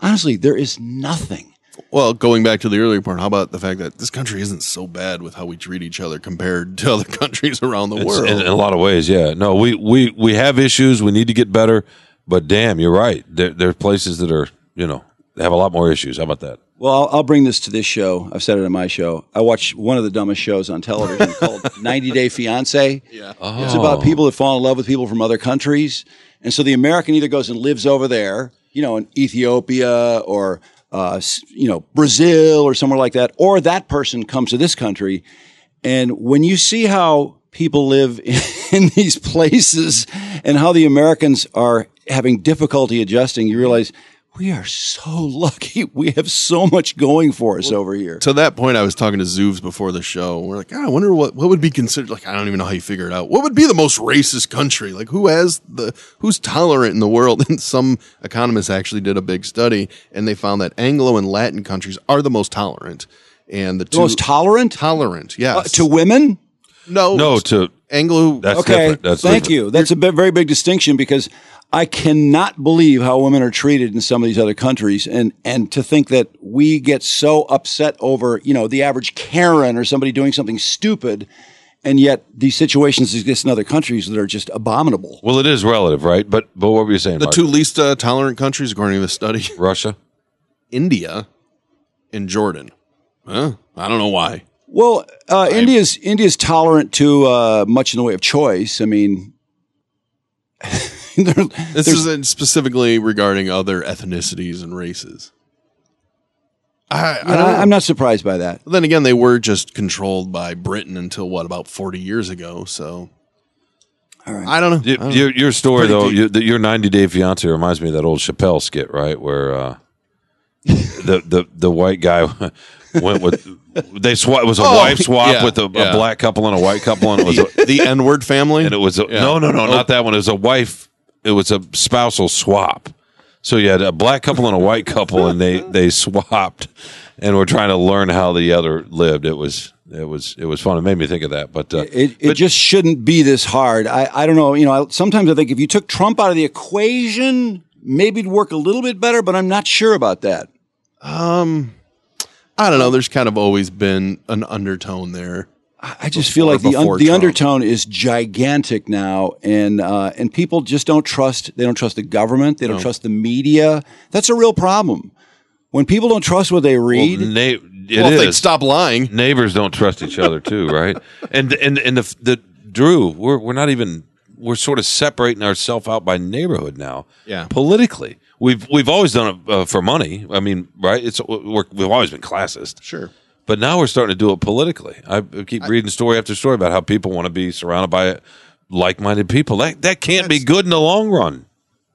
[SPEAKER 4] honestly, there is nothing
[SPEAKER 8] Well, going back to the earlier part, how about the fact that this country isn't so bad with how we treat each other compared to other countries around the
[SPEAKER 9] It's-
[SPEAKER 8] world?
[SPEAKER 9] in, in a lot of ways, yeah. No, we, we, we have issues. We need to get better. But damn, you're right. There, there are places that are, you know, they have a lot more issues. How about that?
[SPEAKER 4] Well, I'll, I'll bring this to this show. I've said it on my show. I watch one of the dumbest shows on television called 90 Day Fiance.
[SPEAKER 8] Yeah.
[SPEAKER 4] It's about people that fall in love with people from other countries. And so the American either goes and lives over there, you know, in Ethiopia or, uh, you know, Brazil or somewhere like that, or that person comes to this country. And when you see how people live in these places and how the Americans are having difficulty adjusting, you realize we are so lucky. We have so much going for us over here.
[SPEAKER 8] to that point, I was talking to Zoobs before the show. We're like, "Ah, I wonder what, what would be considered like. I don't even know how you figure it out. What would be the most racist country? Like, who has the who's tolerant in the world? And some economists actually did a big study, and they found that Anglo and Latin countries are the most tolerant, and the,
[SPEAKER 4] The most tolerant
[SPEAKER 8] tolerant, yes,
[SPEAKER 4] uh, to women?
[SPEAKER 8] no,
[SPEAKER 9] No, to
[SPEAKER 8] Anglo.
[SPEAKER 9] that's
[SPEAKER 4] Okay,
[SPEAKER 9] different. That's
[SPEAKER 4] thank
[SPEAKER 9] different.
[SPEAKER 4] you. That's a very big distinction because I cannot believe how women are treated in some of these other countries, and and to think that we get so upset over you know the average Karen or somebody doing something stupid, and yet these situations exist in other countries that are just abominable.
[SPEAKER 9] Well, it is relative, right? But but what were you saying?
[SPEAKER 8] the
[SPEAKER 9] Mark?
[SPEAKER 8] two least uh, tolerant countries, according to the study,
[SPEAKER 9] Russia.
[SPEAKER 8] India and Jordan. Huh? I don't know why.
[SPEAKER 4] Well, uh, India's India's tolerant to uh, much in the way of choice. I mean. there-
[SPEAKER 8] This
[SPEAKER 4] there's-
[SPEAKER 8] isn't specifically regarding other ethnicities and races. I, I don't
[SPEAKER 4] I,
[SPEAKER 8] know.
[SPEAKER 4] I'm not surprised by that.
[SPEAKER 8] Then again, they were just controlled by Britain until what about forty years ago. So
[SPEAKER 4] All right.
[SPEAKER 8] I don't know.
[SPEAKER 9] Y-
[SPEAKER 8] I don't
[SPEAKER 9] Your,
[SPEAKER 8] know.
[SPEAKER 9] your story, though,
[SPEAKER 8] deep.
[SPEAKER 9] your, the- your 90 Day Fiance reminds me of that old Chappelle skit, right? Where uh, the, the the white guy went with they swap. It was a
[SPEAKER 8] Oh,
[SPEAKER 9] wife swap
[SPEAKER 8] yeah,
[SPEAKER 9] with a,
[SPEAKER 8] yeah.
[SPEAKER 9] a black couple and a white couple, and it was a,
[SPEAKER 8] the N word family,
[SPEAKER 9] and it was a,
[SPEAKER 8] Yeah.
[SPEAKER 9] no, no, no,
[SPEAKER 8] Oh.
[SPEAKER 9] not that one. It was a wife. It was a spousal swap. So you had a black couple and a white couple, and they they swapped, and were trying to learn how the other lived. It was it was it was fun. It made me think of that. But uh,
[SPEAKER 4] It, it just shouldn't be this hard. I, I don't know. You know, I, sometimes I think if you took Trump out of the equation, maybe it'd work a little bit better, but I'm not sure about that.
[SPEAKER 8] Um, I don't know. There's kind of always been an undertone there.
[SPEAKER 4] I I just feel like the, un, the undertone is gigantic now, and uh, and people just don't trust. They don't trust the government. They don't
[SPEAKER 8] No.
[SPEAKER 4] trust the media. That's a real problem. When people don't trust what they
[SPEAKER 9] well,
[SPEAKER 4] read,
[SPEAKER 9] na- it
[SPEAKER 8] well, if they'd stop lying,
[SPEAKER 9] neighbors don't trust each other too, right? And and and the the Drew, we're we're not even we're sort of separating ourselves out by neighborhood now.
[SPEAKER 8] Yeah.
[SPEAKER 9] politically, we've we've always done it uh, for money. I mean, right? It's we're, we've always been classist,
[SPEAKER 8] sure.
[SPEAKER 9] But now we're starting to do it politically. I keep reading story after story about how people want to be surrounded by like-minded people. That that can't be good in the long run.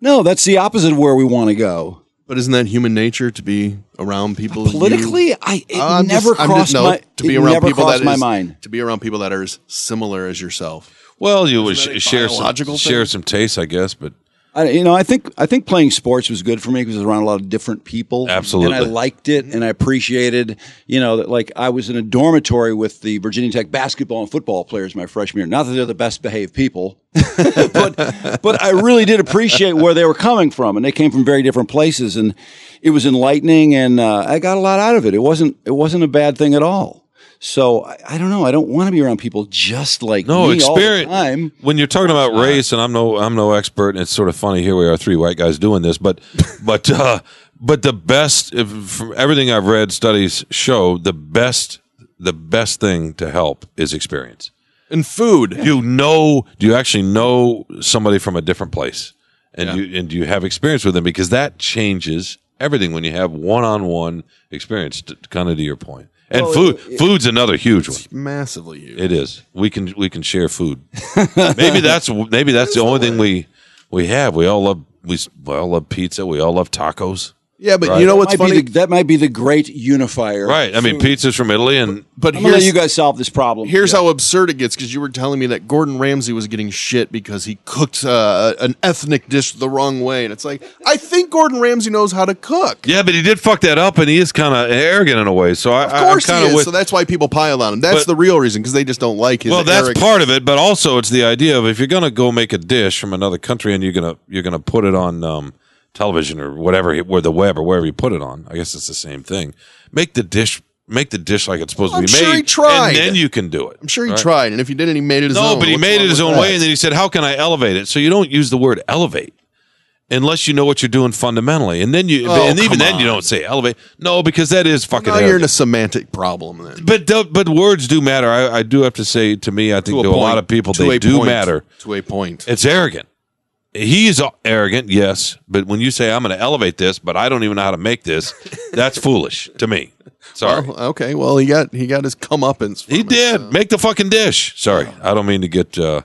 [SPEAKER 4] no, that's the opposite of where we want to go.
[SPEAKER 8] But isn't that human nature to be around people? you-
[SPEAKER 4] Politically, I it
[SPEAKER 8] I'm
[SPEAKER 4] never
[SPEAKER 8] just- I'm
[SPEAKER 4] crossed
[SPEAKER 8] just- no,
[SPEAKER 4] my
[SPEAKER 8] to be around
[SPEAKER 4] never
[SPEAKER 8] people that
[SPEAKER 4] my
[SPEAKER 8] is-
[SPEAKER 4] mind.
[SPEAKER 8] to be around people that are as similar as yourself.
[SPEAKER 9] Well, you would
[SPEAKER 8] Isn't that a
[SPEAKER 9] sh- share some
[SPEAKER 8] biological
[SPEAKER 9] share some tastes, I guess, but
[SPEAKER 4] I, you know, I think I think playing sports was good for me because I was around a lot of different people.
[SPEAKER 9] Absolutely.
[SPEAKER 4] and I liked it, and I appreciated. You know, that like I was in a dormitory with the Virginia Tech basketball and football players my freshman year. Not that they're the best behaved people, but but I really did appreciate where they were coming from, and they came from very different places, and it was enlightening, and uh, I got a lot out of it. It wasn't it wasn't a bad thing at all. So I, I don't know. I don't want to be around people just like
[SPEAKER 9] no
[SPEAKER 4] me all the
[SPEAKER 9] experience
[SPEAKER 4] time.
[SPEAKER 9] when you're talking about race and i'm no i'm no expert and it's sort of funny here we are three white guys doing this but but uh but the best if, from everything i've read studies show the best the best thing to help is experience
[SPEAKER 8] And food.
[SPEAKER 9] you know do you actually know somebody from a different place and
[SPEAKER 8] Yeah.
[SPEAKER 9] you and do you have experience with them because that changes everything when you have one-on-one experience to, kind of to your point and
[SPEAKER 4] Well,
[SPEAKER 9] food
[SPEAKER 4] it-
[SPEAKER 9] food's another huge one
[SPEAKER 8] Massively huge.
[SPEAKER 9] it is. We can we can share food. maybe that's maybe that's the only thing we we have. We all love we, we all love pizza. We all love tacos.
[SPEAKER 8] Yeah, but
[SPEAKER 9] Right.
[SPEAKER 8] you know
[SPEAKER 4] That
[SPEAKER 8] what's
[SPEAKER 4] might be
[SPEAKER 8] funny?
[SPEAKER 4] the- that might be the great unifier.
[SPEAKER 9] Right. I mean, pizza's from Italy, and
[SPEAKER 8] but
[SPEAKER 4] I'm gonna
[SPEAKER 8] here's
[SPEAKER 4] you guys solve this problem.
[SPEAKER 8] Here's how absurd it gets because you were telling me that Gordon Ramsay was getting shit because he cooked uh, an ethnic dish the wrong way, and it's like I think Gordon Ramsay knows how to cook.
[SPEAKER 9] yeah, but he did fuck that up, and he is kind of arrogant in a way. So I,
[SPEAKER 8] Of course
[SPEAKER 9] I, I'm
[SPEAKER 8] he
[SPEAKER 9] kind
[SPEAKER 8] is.
[SPEAKER 9] of with.
[SPEAKER 8] so that's why people pile on him. That's
[SPEAKER 9] But-
[SPEAKER 8] the real reason because they just don't like his.
[SPEAKER 9] well, that's
[SPEAKER 8] arrogance.
[SPEAKER 9] part of it, but also it's the idea of if you're going to go make a dish from another country and you're gonna you're gonna put it on um, television or whatever, or the web or wherever you put it on. I guess it's the same thing. Make the dish, make the dish like it's supposed
[SPEAKER 8] I'm
[SPEAKER 9] to be
[SPEAKER 8] sure
[SPEAKER 9] made,
[SPEAKER 8] he tried.
[SPEAKER 9] and then you can do it.
[SPEAKER 8] I'm sure he
[SPEAKER 9] Right?
[SPEAKER 8] tried, and if he didn't, he made it his
[SPEAKER 9] No,
[SPEAKER 8] own.
[SPEAKER 9] but he
[SPEAKER 8] What's
[SPEAKER 9] made it his own
[SPEAKER 8] that?
[SPEAKER 9] way, and then he said, "How can I elevate it?" So you don't use the word elevate unless you know what you're doing fundamentally, and then you,
[SPEAKER 8] Oh,
[SPEAKER 9] and even then you don't say elevate. No, because that is fucking.
[SPEAKER 8] Now you're in a semantic problem then.
[SPEAKER 9] but but words do matter. I, I do have to say, to me, I think to, a, lot of people they do
[SPEAKER 8] point.
[SPEAKER 9] matter.
[SPEAKER 8] To a point.
[SPEAKER 9] It's arrogant. He's arrogant, yes, but when you say I'm going to elevate this, but I don't even know how to make this, that's foolish to me. Sorry.
[SPEAKER 8] Well, okay. Well, he got he got his comeuppance.
[SPEAKER 9] he
[SPEAKER 8] it,
[SPEAKER 9] did
[SPEAKER 8] so.
[SPEAKER 9] make the fucking dish. Sorry, I don't mean to get uh,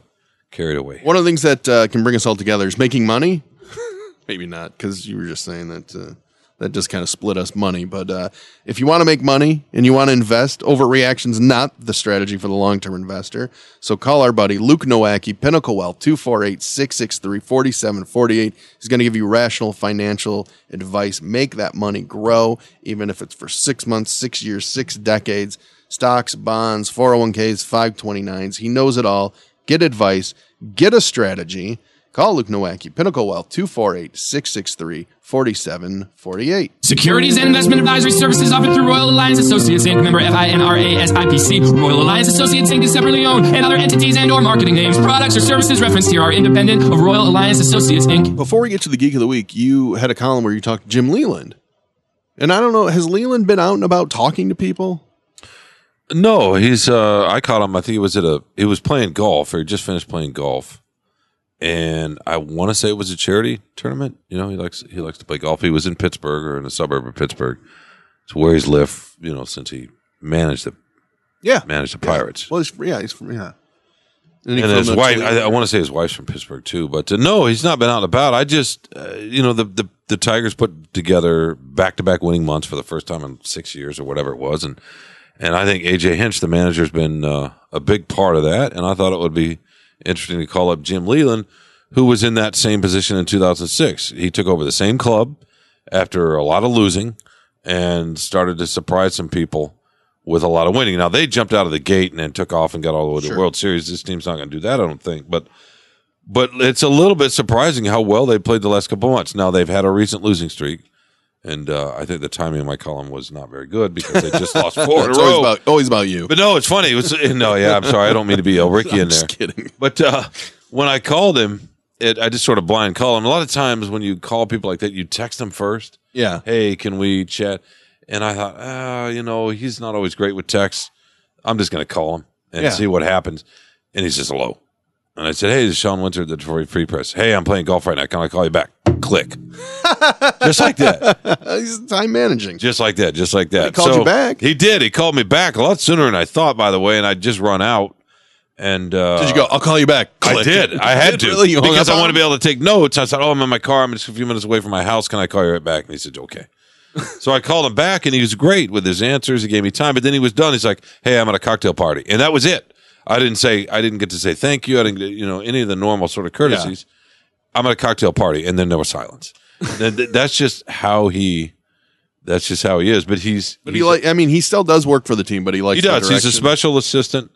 [SPEAKER 9] carried away.
[SPEAKER 8] One of the things that uh, can bring us all together is making money. Maybe not, because you were just saying that uh, that just kind of split us money. But uh, if you want to make money and you want to invest, overreaction's not the strategy for the long term investor. So call our buddy Luke Nowacki, Pinnacle Wealth, 248 663 4748. He's going to give you rational financial advice. Make that money grow, even if it's for six months, six years, six decades. Stocks, bonds, 401ks, 529s. He knows it all. Get advice, get a strategy. Call Luke Nowacki, Pinnacle Wealth, 248 663 4748.
[SPEAKER 10] Securities and investment advisory services offered through Royal Alliance Associates Inc. Member FINRA SIPC. Royal Alliance Associates Inc. is separately owned, and other entities and/or marketing names, products, or services referenced here are independent of Royal Alliance Associates Inc.
[SPEAKER 8] Before we get to the Geek of the Week, you had a column where you talked to Jim Leyland. And I don't know, has Leyland been out and about talking to people?
[SPEAKER 9] No, he's. Uh, I caught him. I think he was at a. He was playing golf, or he just finished playing golf, and I want to say it was a charity tournament. You know, he likes he likes to play golf. He was in Pittsburgh or in a suburb of Pittsburgh. It's where he's lived. You know, since he managed the
[SPEAKER 8] Yeah.
[SPEAKER 9] managed the Pirates.
[SPEAKER 8] Well, he's, yeah, he's from, yeah. And,
[SPEAKER 9] and his wife, I, I want to say his wife's from Pittsburgh too, but uh, no, he's not been out and about. I just, uh, you know, the, the the Tigers put together back to back winning months for the first time in six years or whatever it was, and and I think AJ Hinch, the manager, has been uh, a big part of that. And I thought it would be interesting to call up Jim Leyland, who was in that same position in 2006. He took over the same club after a lot of losing and started to surprise some people with a lot of winning. Now they jumped out of the gate and then took off and got all the way to the World Series. This team's not going to do that, I don't think. But but it's a little bit surprising how well they played the last couple months. Now they've had a recent losing streak, and uh, I think the timing of my column was not very good because they just lost four in a
[SPEAKER 8] it's always
[SPEAKER 9] row.
[SPEAKER 8] about, always about you.
[SPEAKER 9] But no, it's funny. It was no, yeah. I'm sorry. I don't mean to be El Ricky
[SPEAKER 8] I'm
[SPEAKER 9] in there.
[SPEAKER 8] just kidding.
[SPEAKER 9] But uh, when I called him, it, I just sort of blind call him. A lot of times when you call people like that, you text them first.
[SPEAKER 8] Yeah.
[SPEAKER 9] Hey, can we chat? And I thought, ah, you know, he's not always great with text. I'm just going to call him and
[SPEAKER 8] Yeah.
[SPEAKER 9] see what happens. And he says hello. And I said, hey, this is Shawn Windsor at the Detroit Free Press. Hey, I'm playing golf right now. Can I call you back? Click. just like that.
[SPEAKER 8] He's time managing.
[SPEAKER 9] Just like that. Just like that.
[SPEAKER 8] He called you back?
[SPEAKER 9] He did. He called me back a lot sooner than I thought, by the way. And I'd just run out. And uh,
[SPEAKER 8] Did you go, I'll call you back?
[SPEAKER 9] I did. I had
[SPEAKER 8] Did
[SPEAKER 9] to
[SPEAKER 8] Really?
[SPEAKER 9] Because I want to be able to take notes. I said, "Oh, I'm in my car. I'm just a few minutes away from my house. Can I call you right back?" And he said, "Okay." so I called him back, and he was great with his answers. He gave me time, but then he was done. He's like, "Hey, I'm at a cocktail party," and that was it. I didn't say. I didn't get to say thank you. I didn't, get, you know, any of the normal sort of courtesies. I'm at a cocktail party, and then there was silence. Th- th- that's just how he. That's just how he is. But he's.
[SPEAKER 8] But he like, I mean, he still does work for the team, but he likes
[SPEAKER 9] he
[SPEAKER 8] the
[SPEAKER 9] does. He's a special assistant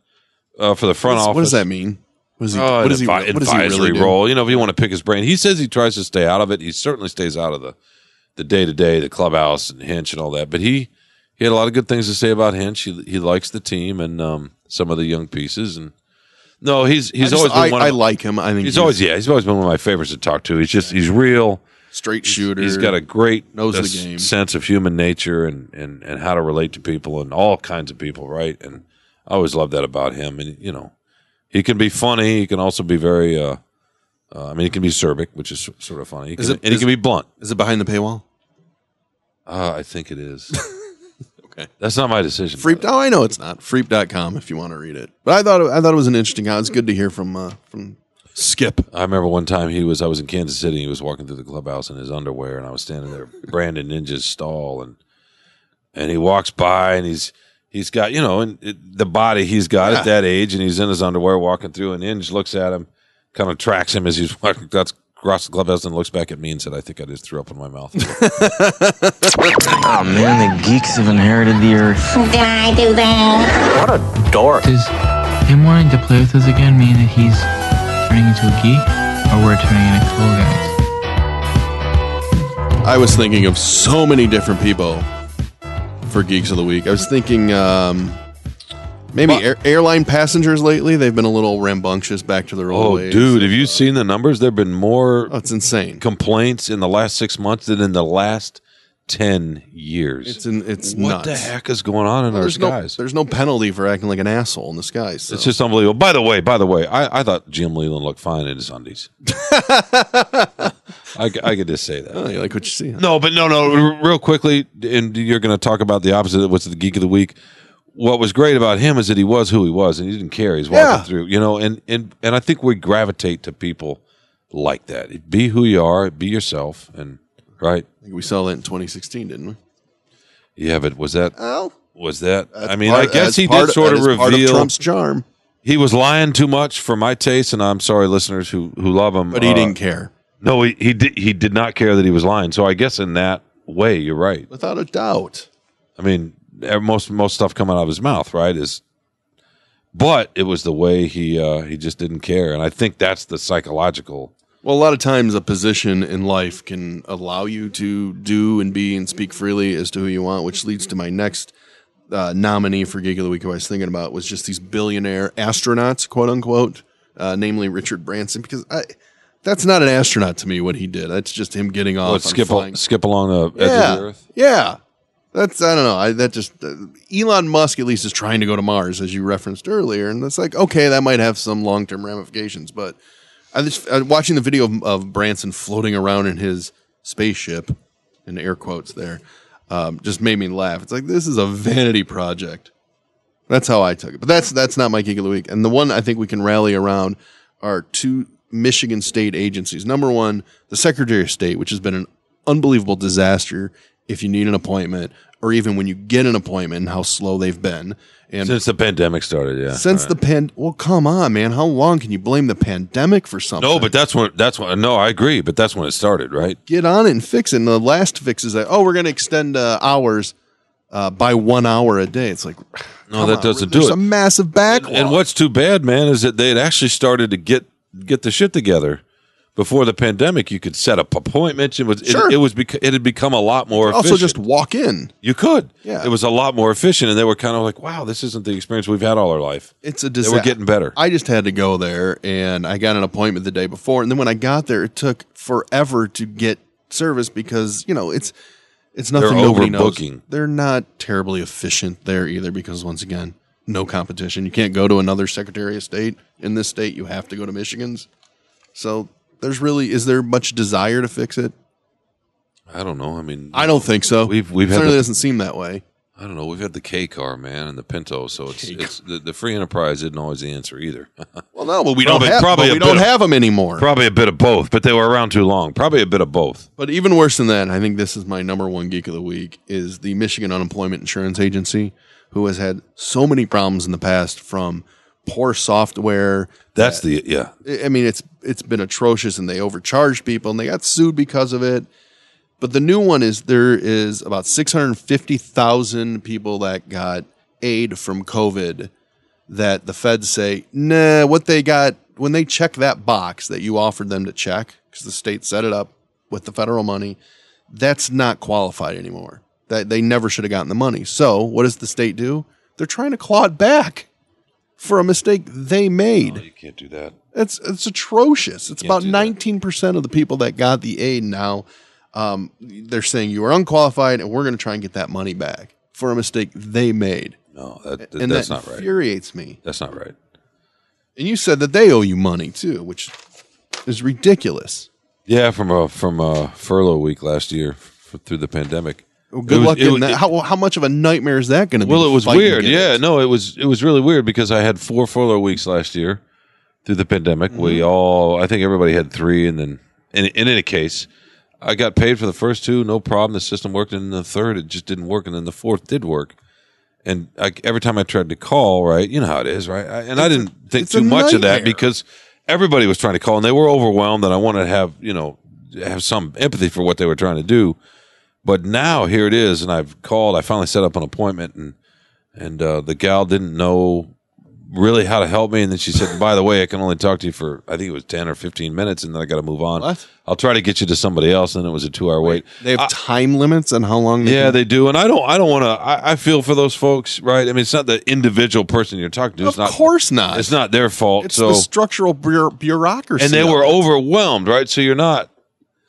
[SPEAKER 9] uh, for the front office.
[SPEAKER 8] What does that mean? What does he,
[SPEAKER 9] Oh,
[SPEAKER 8] what
[SPEAKER 9] an
[SPEAKER 8] does he,
[SPEAKER 9] advi-
[SPEAKER 8] what does he really do?
[SPEAKER 9] You know, if you want to pick his brain, he says he tries to stay out of it. He certainly stays out of the the day to day, the clubhouse and Hinch and all that. But he he had a lot of good things to say about Hinch. He he likes the team and um, some of the young pieces. And no, he's he's
[SPEAKER 8] just-
[SPEAKER 9] always been
[SPEAKER 8] I,
[SPEAKER 9] one.
[SPEAKER 8] I
[SPEAKER 9] Of,
[SPEAKER 8] like him. I think
[SPEAKER 9] he's always yeah. He's always been one of my favorites to talk to. He's just he's real.
[SPEAKER 8] straight shooter.
[SPEAKER 9] He's got a great
[SPEAKER 8] knows the
[SPEAKER 9] uh,
[SPEAKER 8] game.
[SPEAKER 9] sense of human nature and, and, and how to relate to people and all kinds of people, right? And I always love that about him. And you know, he can be funny. He can also be very. Uh, uh, I mean, he can be acerbic, which is sort of funny. He
[SPEAKER 8] Is it-
[SPEAKER 9] and he can be blunt.
[SPEAKER 8] Is it behind the paywall?
[SPEAKER 9] Uh, I think it is.
[SPEAKER 8] Okay.
[SPEAKER 9] That's not my decision.
[SPEAKER 8] Freep. Oh, I know it's not. Freep.com if you want to read it. But I thought it, I thought it was an interesting. guy. It's good to hear from uh, from Skip.
[SPEAKER 9] I remember one time he was I was in Kansas City. He was walking through the clubhouse in his underwear, and I was standing there, Brandon Inge's stall, and and he walks by, and he's he's got you know and it, the body he's got
[SPEAKER 8] Yeah.
[SPEAKER 9] at that age, and he's in his underwear walking through, and Inge looks at him, kind of tracks him as he's walking across across the clubhouse, and looks back at me and said, "I think I just threw up in my mouth."
[SPEAKER 11] Oh man, the geeks have inherited the earth.
[SPEAKER 12] Did I do that?
[SPEAKER 11] What a dork.
[SPEAKER 13] Does him wanting to play with us again mean that he's turning into a geek, or we're turning into cool guys?
[SPEAKER 8] I was thinking of so many different people for Geeks of the Week. I was thinking um, maybe air, airline passengers lately. They've been a little rambunctious back to their old
[SPEAKER 9] Oh,
[SPEAKER 8] ways.
[SPEAKER 9] dude, have you seen the numbers? There have been more
[SPEAKER 8] Oh, it's insane.
[SPEAKER 9] complaints in the last six months than in the last 10 years.
[SPEAKER 8] It's in, it's
[SPEAKER 9] what
[SPEAKER 8] nuts.
[SPEAKER 9] the heck is going on in our
[SPEAKER 8] There's no,
[SPEAKER 9] skies?
[SPEAKER 8] there's no penalty for acting like an asshole in the skies. so.
[SPEAKER 9] It's just unbelievable. By the way, by the way, I, I thought Jim Leyland looked fine in his undies. I, c- I could just say that.
[SPEAKER 8] Oh, you like what you see? huh?
[SPEAKER 9] No, but no, no. r- Real quickly, and you're going to talk about the opposite. of What's the geek of the week? What was great about him is that he was who he was, and he didn't care. He's walking
[SPEAKER 8] Yeah.
[SPEAKER 9] through, you know, and and and I think we gravitate to people like that. Be who you are. Be yourself, and right.
[SPEAKER 8] I think we saw that in 2016, didn't we?
[SPEAKER 9] Yeah, but was that
[SPEAKER 8] Oh,
[SPEAKER 9] was that? I mean,
[SPEAKER 8] part-
[SPEAKER 9] I guess he did sort of
[SPEAKER 8] part
[SPEAKER 9] reveal
[SPEAKER 8] Trump's charm,
[SPEAKER 9] he was lying too much for my taste, and I'm sorry, listeners who who love him,
[SPEAKER 8] but he
[SPEAKER 9] Uh,
[SPEAKER 8] didn't care.
[SPEAKER 9] No, he he did he did not care that he was lying. So I guess in that way, you're right.
[SPEAKER 8] Without a doubt.
[SPEAKER 9] I mean, most most stuff coming out of his mouth, right? Is but it was the way he uh, he just didn't care, and I think that's the psychological.
[SPEAKER 8] Well, a lot of times a position in life can allow you to do and be and speak freely as to who you want, which leads to my next uh, nominee for Geek of the Week who I was thinking about was just these billionaire astronauts, quote unquote, uh, namely Richard Branson, because I, that's not an astronaut to me what he did. That's just him getting off. On
[SPEAKER 9] skip al- skip along the edge
[SPEAKER 8] yeah,
[SPEAKER 9] of the earth.
[SPEAKER 8] yeah. That's I don't know. I that just uh, Elon Musk at least is trying to go to Mars as you referenced earlier, and it's like okay, that might have some long term ramifications. But I just uh, watching the video of, of Branson floating around in his spaceship, in air quotes there, um, just made me laugh. It's like this is a vanity project. That's how I took it. But that's that's not my geek of the week. And the one I think we can rally around are two Michigan state agencies. Number one, the Secretary of State, which has been an unbelievable disaster if you need an appointment or even when you get an appointment and how slow they've been. And
[SPEAKER 9] Since the pandemic started, yeah.
[SPEAKER 8] since the pan well, come on, man. How long can you blame the pandemic for something?
[SPEAKER 9] no, but that's when that's when. No, I agree, but that's when it started, right?
[SPEAKER 8] get on it and fix it. And the last fix is that, oh, we're going to extend uh, hours uh, by one hour a day. It's like,
[SPEAKER 9] No, that
[SPEAKER 8] on,
[SPEAKER 9] doesn't do it.
[SPEAKER 8] a massive backlog.
[SPEAKER 9] And what's too bad, man, is that they had actually started to get get the shit together before the pandemic. You could set up appointments. It was
[SPEAKER 8] Sure.
[SPEAKER 9] it, it was bec- it had become a lot more. Efficient.
[SPEAKER 8] Also
[SPEAKER 9] efficient.
[SPEAKER 8] just walk in.
[SPEAKER 9] you could.
[SPEAKER 8] Yeah.
[SPEAKER 9] it was a lot more efficient, and they were kind of like, "Wow, this isn't the experience we've had all our life."
[SPEAKER 8] It's a
[SPEAKER 9] They
[SPEAKER 8] disaster.
[SPEAKER 9] were getting better.
[SPEAKER 8] I just had to go there, and I got an appointment the day before. And then when I got there, it took forever to get service because you know it's it's nothing
[SPEAKER 9] They're
[SPEAKER 8] nobody knows.
[SPEAKER 9] overbooking.
[SPEAKER 8] They're not terribly efficient there either because once again, no competition. You can't go to another Secretary of State in this state. You have to go to Michigan's. So there's really is there much desire to fix it?
[SPEAKER 9] I don't know. I mean,
[SPEAKER 8] I don't think so.
[SPEAKER 9] We've we've had
[SPEAKER 8] certainly
[SPEAKER 9] the,
[SPEAKER 8] doesn't seem that way.
[SPEAKER 9] I don't know. We've had the K car, man, and the Pinto. So it's it's the, the free enterprise isn't always the answer either.
[SPEAKER 8] Well, no, but we
[SPEAKER 9] Probably-
[SPEAKER 8] don't have
[SPEAKER 9] probably
[SPEAKER 8] we don't
[SPEAKER 9] of-
[SPEAKER 8] have them anymore.
[SPEAKER 9] Probably a bit of both, but they were around too long. Probably a bit of both.
[SPEAKER 8] But even worse than that, I think this is my number one geek of the week is the Michigan Unemployment Insurance Agency, who has had so many problems in the past from poor software.
[SPEAKER 9] That's the yeah.
[SPEAKER 8] I mean, it's it's been atrocious, and they overcharged people, and they got sued because of it. But the new one is there is about six hundred fifty thousand people that got aid from COVID. That the feds say, nah, what they got when they check that box that you offered them to check because the state set it up with the federal money, that's not qualified anymore. That they never should have gotten the money. So what does the state do? They're trying to claw it back for a mistake they made.
[SPEAKER 9] You can't do that.
[SPEAKER 8] It's it's atrocious. It's about nineteen percent of the people that got the aid now. Um, they're saying you are unqualified, and we're going to try and get that money back for a mistake they made.
[SPEAKER 9] No, that,
[SPEAKER 8] and
[SPEAKER 9] that's
[SPEAKER 8] that
[SPEAKER 9] not right.
[SPEAKER 8] infuriates me.
[SPEAKER 9] That's not right.
[SPEAKER 8] And you said that they owe you money too, which is ridiculous.
[SPEAKER 9] Yeah, from a from a furlough week last year f- through the pandemic.
[SPEAKER 8] Well, good
[SPEAKER 9] was-
[SPEAKER 8] luck
[SPEAKER 9] was-
[SPEAKER 8] that. How, how much of a nightmare is that going to be?
[SPEAKER 9] Well, it was weird. Yeah, no, it was it was really weird because I had four furlough weeks last year through the pandemic. We
[SPEAKER 8] Mm-hmm.
[SPEAKER 9] all, I think everybody had three, and then in, in any case, I got paid for the first two, no problem. The system worked, and the third it just didn't work, and then the fourth did work. And I, every time I tried to call, right, you know how it is, right? I, and I
[SPEAKER 8] It's a-
[SPEAKER 9] didn't think too much of that because everybody was trying to call, and they were overwhelmed, and I wanted to have you know have some empathy for what they were trying to do. But now here it is, and I've called. I finally set up an appointment, and and uh, the gal didn't know really how to help me. And then she said, by the way, I can only talk to you for, I think it was 10 or 15 minutes and then I got to move on.
[SPEAKER 8] What?
[SPEAKER 9] I'll try to get you to somebody else. And it was a two hour wait.
[SPEAKER 8] They have time limits and how long. They
[SPEAKER 9] Yeah,
[SPEAKER 8] can-
[SPEAKER 9] they do, and I don't. I don't want to. I, I feel for those folks, right? I mean, it's not the individual person you're talking to. It's
[SPEAKER 8] Of
[SPEAKER 9] not.
[SPEAKER 8] course not.
[SPEAKER 9] It's not their fault.
[SPEAKER 8] It's
[SPEAKER 9] so,
[SPEAKER 8] the structural bureaucracy.
[SPEAKER 9] and they were
[SPEAKER 8] it.
[SPEAKER 9] overwhelmed, right? So you're not.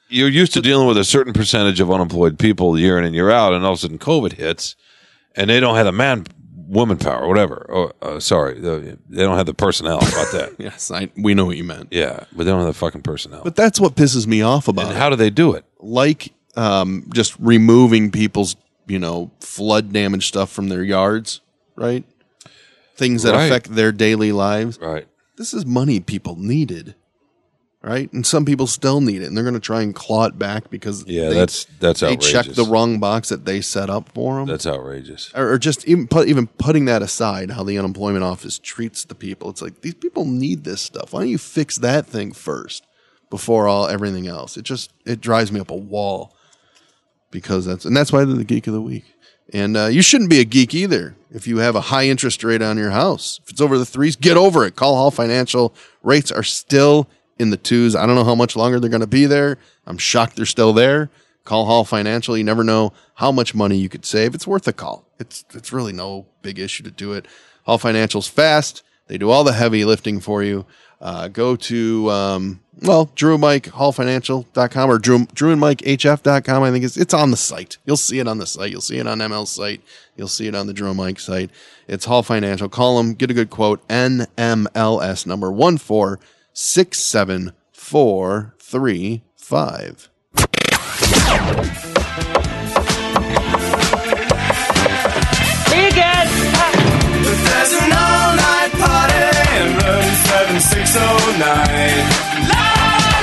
[SPEAKER 9] You're used to dealing with a certain percentage of unemployed people year in and year out, and all of a sudden COVID hits, and they don't have the man, woman power, whatever. Or uh, sorry, they don't have the personnel. About that?
[SPEAKER 8] Yes, I, we know what you meant.
[SPEAKER 9] yeah, but they don't have the fucking personnel.
[SPEAKER 8] But that's what pisses me off about
[SPEAKER 9] and
[SPEAKER 8] it.
[SPEAKER 9] how do they do it?
[SPEAKER 8] like um, just removing people's you know flood damage stuff from their yards, right? Things that
[SPEAKER 9] Right.
[SPEAKER 8] affect their daily lives.
[SPEAKER 9] Right.
[SPEAKER 8] This is money people needed, right? And some people still need it, and they're going to try and claw it back because
[SPEAKER 9] Yeah,
[SPEAKER 8] they,
[SPEAKER 9] that's that's
[SPEAKER 8] they
[SPEAKER 9] outrageous.
[SPEAKER 8] checked the wrong box that they set up for them.
[SPEAKER 9] That's outrageous.
[SPEAKER 8] or, or just even put, even putting that aside, how the unemployment office treats the people. It's like these people need this stuff. Why don't you fix that thing first before all everything else? It just it drives me up a wall because that's and that's why they're the geek of the week. And uh, you shouldn't be a geek either if you have a high interest rate on your house. If it's over the threes, get over it. Call Hall Financial. Rates are still in the twos. I don't know how much longer they're going to be there. I'm shocked they're still there. Call Hall Financial. You never know how much money you could save. It's worth a call. It's it's really no big issue to do it. Hall Financial's fast. They do all the heavy lifting for you. Uh, go to um, well, Drew Mike hallfinancial.com or Drew, Drew and Mike HF.com. I think it's it's on the site. You'll see it on the site. You'll see it on ML's site. You'll see it on the Drew and Mike site. It's Hall Financial. Call them, get a good quote. NMLS number one four six seven four three five.
[SPEAKER 3] Begin!
[SPEAKER 14] There's an all-night party in room 7609.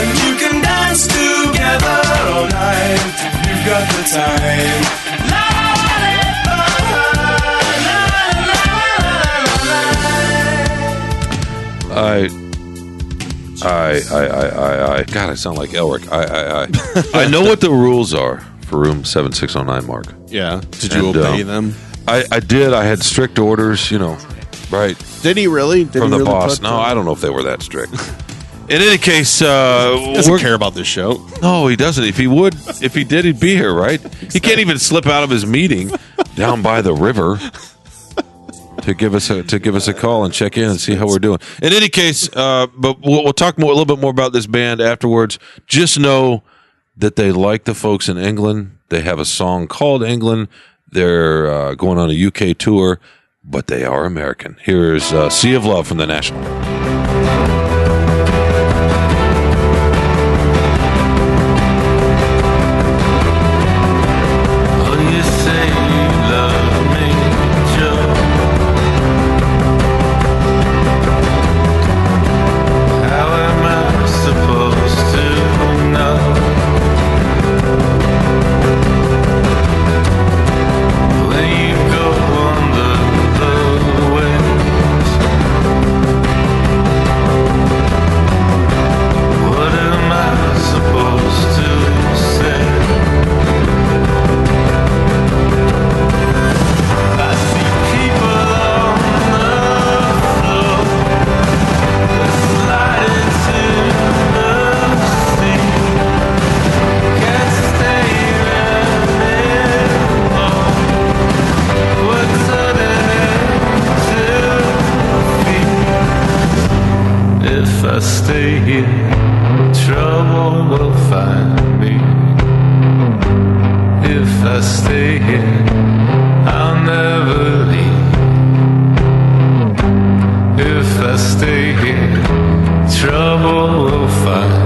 [SPEAKER 14] And you can dance together all night. You've got the time.
[SPEAKER 9] I, I, I, I, I, I, God, I sound like Elrick. I, I, I, I know what the rules are for room seven six zero nine. Mark.
[SPEAKER 8] Yeah. Did you
[SPEAKER 9] And,
[SPEAKER 8] obey
[SPEAKER 9] um,
[SPEAKER 8] them?
[SPEAKER 9] I, I did. I had strict orders. You know, right
[SPEAKER 8] Did he really? Did
[SPEAKER 9] from
[SPEAKER 8] he
[SPEAKER 9] the
[SPEAKER 8] really
[SPEAKER 9] boss.
[SPEAKER 8] put,
[SPEAKER 9] No, I don't know if they were that strict. In any case, uh,
[SPEAKER 8] He doesn't
[SPEAKER 9] we're-
[SPEAKER 8] care about this show.
[SPEAKER 9] No, he doesn't. If he would, if he did, he'd be here, right? He can't even slip out of his meeting down by the river to give us a to give us a call and check in and see how we're doing. In any case, uh, but we'll, we'll talk more, a little bit more about this band afterwards. Just know that they like the folks in England. They have a song called England. They're uh, going on a UK tour, but they are American. Here's uh, "Sea of Love" from the National.
[SPEAKER 14] if I stay here, trouble will find me. If I stay here, I'll never leave. If I stay here, trouble will find me.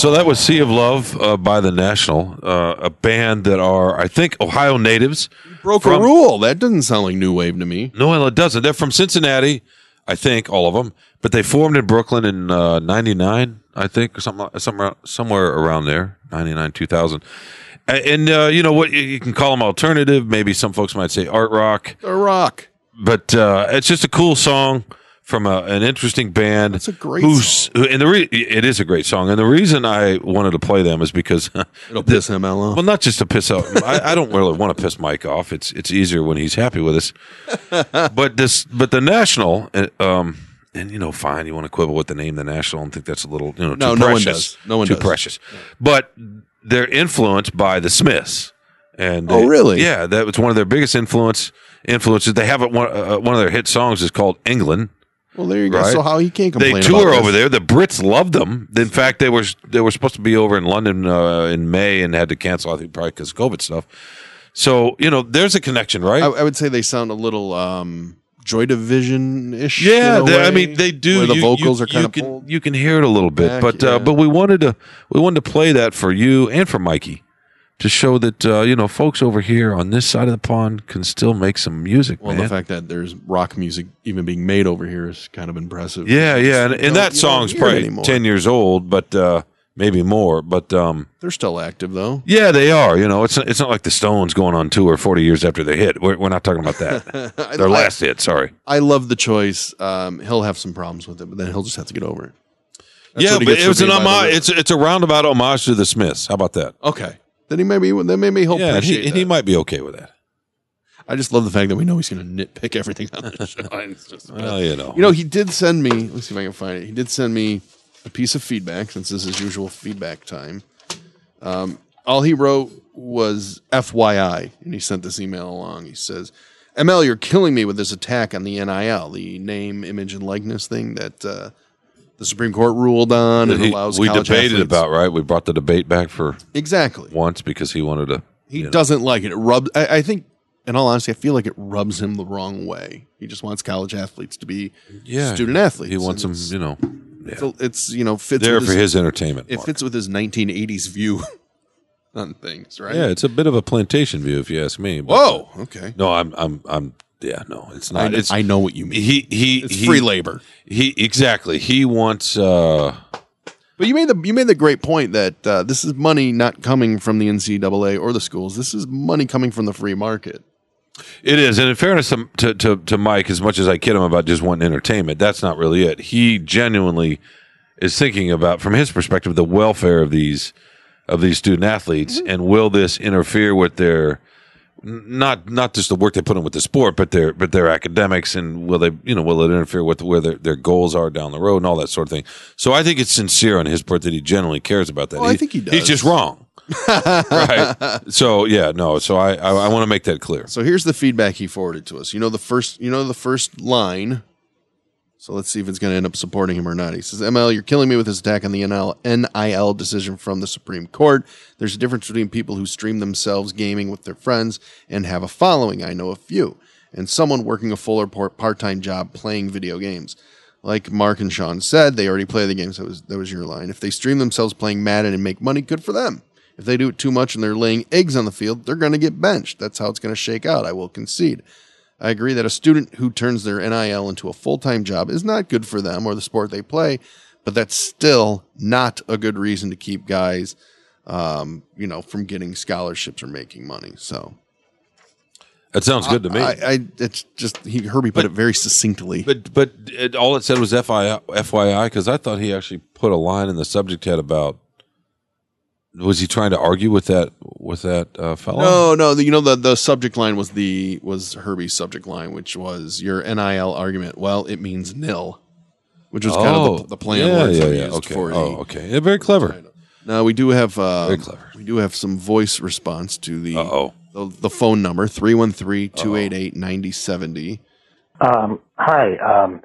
[SPEAKER 9] So that was Sea of Love uh, by the National, uh, a band that are, I think, Ohio natives.
[SPEAKER 8] Broke
[SPEAKER 9] From-
[SPEAKER 8] a rule. That doesn't sound like new wave to me.
[SPEAKER 9] No, well, it doesn't. They're from Cincinnati, I think, all of them. But they formed in Brooklyn in '99, I think, or something, somewhere, somewhere around there, '99, 2000. And uh, you know what? You- You can call them alternative. Maybe some folks might say art rock.
[SPEAKER 8] A rock.
[SPEAKER 9] But uh, it's just a cool song from a, an interesting band. It's a
[SPEAKER 8] great
[SPEAKER 9] who's, who- And the re- it is a great song. And the reason I wanted to play them is because
[SPEAKER 8] It'll piss him off.
[SPEAKER 9] well, not just to piss off. I, I don't really want to piss Mike off. It's it's easier when he's happy with us. but this, but the national, uh, um, and you know, fine. You want to quibble with the name, the national, and think that's a little, you know,
[SPEAKER 8] No,
[SPEAKER 9] too
[SPEAKER 8] no one
[SPEAKER 9] precious.
[SPEAKER 8] does. No one
[SPEAKER 9] too
[SPEAKER 8] does.
[SPEAKER 9] precious. But they're influenced by the Smiths. And
[SPEAKER 8] Oh, really?
[SPEAKER 9] Yeah, that was one of their biggest influence influences. They have it, one uh, one of their hit songs is called England.
[SPEAKER 8] Well, there you go.
[SPEAKER 9] Right.
[SPEAKER 8] So how he can't complain?
[SPEAKER 9] They
[SPEAKER 8] tour
[SPEAKER 9] over there. The Brits loved them. In fact, they were they were supposed to be over in London uh, in May and had to cancel. I think probably because COVID stuff. So you know, there's a connection, right?
[SPEAKER 8] I, I would say they sound a little um, Joy Division ish.
[SPEAKER 9] yeah, they, I mean they do.
[SPEAKER 8] Where the
[SPEAKER 9] You-
[SPEAKER 8] vocals
[SPEAKER 9] you,
[SPEAKER 8] are kind of
[SPEAKER 9] can. You can hear it a little bit,
[SPEAKER 8] back,
[SPEAKER 9] but
[SPEAKER 8] yeah.
[SPEAKER 9] uh, but we wanted to we wanted to play that for you and for Mikey to show that uh, you know folks over here on this side of the pond can still make some music,
[SPEAKER 8] Well,
[SPEAKER 9] man.
[SPEAKER 8] the fact that there's rock music even being made over here is kind of impressive.
[SPEAKER 9] yeah, yeah, and, and that song's probably
[SPEAKER 8] anymore.
[SPEAKER 9] ten years old, but uh, maybe more. But um,
[SPEAKER 8] They're still active though.
[SPEAKER 9] Yeah, they are. You know, it's it's not like the Stones going on tour forty years after they hit. We're, we're not talking about that. Their
[SPEAKER 8] I-
[SPEAKER 9] last hit. Sorry.
[SPEAKER 8] I love the choice. Um, he'll have some problems with it, but then he'll just have to get over it. That's
[SPEAKER 9] yeah, but it was an
[SPEAKER 8] being by the
[SPEAKER 9] homage. It's it's a roundabout homage to the Smiths. How about that?
[SPEAKER 8] Okay, then he maybe then maybe he'll
[SPEAKER 9] yeah, and
[SPEAKER 8] appreciate
[SPEAKER 9] he, and he might be okay with that.
[SPEAKER 8] I just love the fact that we know he's going to nitpick everything on the show. It's just
[SPEAKER 9] Well, you know.
[SPEAKER 8] you know, he did send me. Let's see if I can find it. He did send me a piece of feedback since this is usual feedback time. Um, all he wrote was FYI, and he sent this email along. He says, "ML, you're killing me with this attack on the NIL, the name, image, and likeness thing that uh, the Supreme Court ruled on
[SPEAKER 9] he-
[SPEAKER 8] allows
[SPEAKER 9] we debated
[SPEAKER 8] athletes-
[SPEAKER 9] about right. We brought the debate back for
[SPEAKER 8] exactly
[SPEAKER 9] once because he wanted to.
[SPEAKER 8] He
[SPEAKER 9] know.
[SPEAKER 8] doesn't like it. It rubs. I, I think, in all honesty, I feel like it rubs him the wrong way. He just wants college athletes to be
[SPEAKER 9] Yeah,
[SPEAKER 8] student athletes.
[SPEAKER 9] He wants them, you know,
[SPEAKER 8] It's, it's, you know fits
[SPEAKER 9] there
[SPEAKER 8] with
[SPEAKER 9] for his entertainment.
[SPEAKER 8] It
[SPEAKER 9] Mark.
[SPEAKER 8] fits with his 1980s view on things, right?
[SPEAKER 9] Yeah, it's a bit of a plantation view, if you ask me.
[SPEAKER 8] Whoa, uh, okay.
[SPEAKER 9] No, I'm, I'm, I'm. Yeah, no, it's not.
[SPEAKER 8] I,
[SPEAKER 9] it's
[SPEAKER 8] I know what you mean.
[SPEAKER 9] he, he,
[SPEAKER 8] It's
[SPEAKER 9] he-
[SPEAKER 8] free labor.
[SPEAKER 9] He exactly. He wants. uh
[SPEAKER 8] But you made the you made the great point that uh, this is money not coming from the NCAA or the schools. This is money coming from the free market.
[SPEAKER 9] It is, and in fairness to, to to to Mike, as much as I kid him about just wanting entertainment, that's not really it. He genuinely is thinking about, from his perspective, the welfare of these of these student athletes,
[SPEAKER 8] Mm-hmm.
[SPEAKER 9] and will this interfere with their n- not not just the work they put in with the sport, but their but their academics, and will they you know will it interfere with where their, their goals are down the road and all that sort of thing. So I think it's sincere on his part that he genuinely cares about that.
[SPEAKER 8] Well, I think he does.
[SPEAKER 9] He's just wrong, right? So yeah, no. So I I, I want to make that clear.
[SPEAKER 8] So here's the feedback he forwarded to us. You know the first you know the first line. So let's see if it's going to end up supporting him or not. He says, "ML, you're killing me with this attack on the NIL decision from the Supreme Court. There's a difference between people who stream themselves gaming with their friends and have a following. I know a few, and someone working a full or part-time job playing video games. Like Mark and Shawn said, they already play the games. That was that was your line. If they stream themselves playing Madden and make money, good for them. If they do it too much and they're laying eggs on the field, they're going to get benched. That's how it's going to shake out. I will concede. I agree that a student who turns their NIL into a full time job is not good for them or the sport they play, but that's still not a good reason to keep guys, um, you know, from getting scholarships or making money. So
[SPEAKER 9] That sounds good to me.
[SPEAKER 8] I, I it's just he Herbie put it very succinctly.
[SPEAKER 9] But but it, all it said was FYI FYI because I thought he actually put a line in the subject head about. Was he trying to argue with that with that uh, fellow?
[SPEAKER 8] No, no. The, you know the the subject line was the was Herbie's subject line, which was your NIL argument. Well, it means nil, which was kind of the, the play on
[SPEAKER 9] Oh, yeah,
[SPEAKER 8] words
[SPEAKER 9] yeah, yeah.
[SPEAKER 8] used
[SPEAKER 9] Okay.
[SPEAKER 8] for
[SPEAKER 9] Oh,
[SPEAKER 8] the-
[SPEAKER 9] okay. Yeah, very clever.
[SPEAKER 8] Now we do have uh,
[SPEAKER 9] Very clever.
[SPEAKER 8] We do have some voice response to the the, the phone number 313-288-9070.
[SPEAKER 15] Um, hi, um,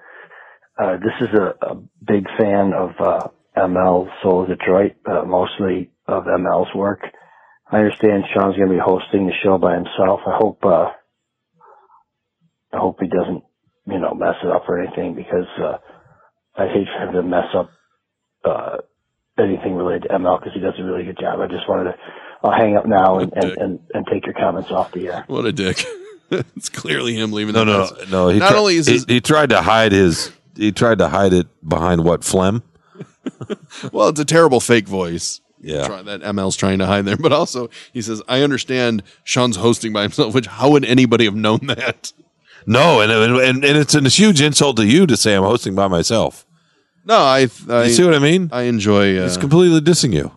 [SPEAKER 15] uh, this is a, a big fan of uh, ML Soul Detroit, uh, mostly of ML's work. I understand Shawn's going to be hosting the show by himself. I hope uh, I hope he doesn't, you know, mess it up or anything because uh, I hate for him to mess up uh, anything related to ML because he does a really good job. I just wanted to. I'll hang up now and, and, and, and take your comments off the air.
[SPEAKER 8] What a dick. it's clearly him leaving.
[SPEAKER 9] No,
[SPEAKER 8] the
[SPEAKER 9] no,
[SPEAKER 8] message.
[SPEAKER 9] no. He
[SPEAKER 8] Not
[SPEAKER 9] tri-
[SPEAKER 8] only is
[SPEAKER 9] he,
[SPEAKER 8] his,
[SPEAKER 9] he tried to hide his he tried to hide it behind what phlegm.
[SPEAKER 8] well, it's a terrible fake voice.
[SPEAKER 9] Yeah.
[SPEAKER 8] Try- that ML's trying to hide there, but also he says, "I understand Shawn's hosting by himself." Which how would anybody have known that?
[SPEAKER 9] No, and and, and it's a huge insult to you to say I'm hosting by myself.
[SPEAKER 8] No, I. I
[SPEAKER 9] you see what I mean?
[SPEAKER 8] I enjoy. Uh,
[SPEAKER 9] It's completely dissing you.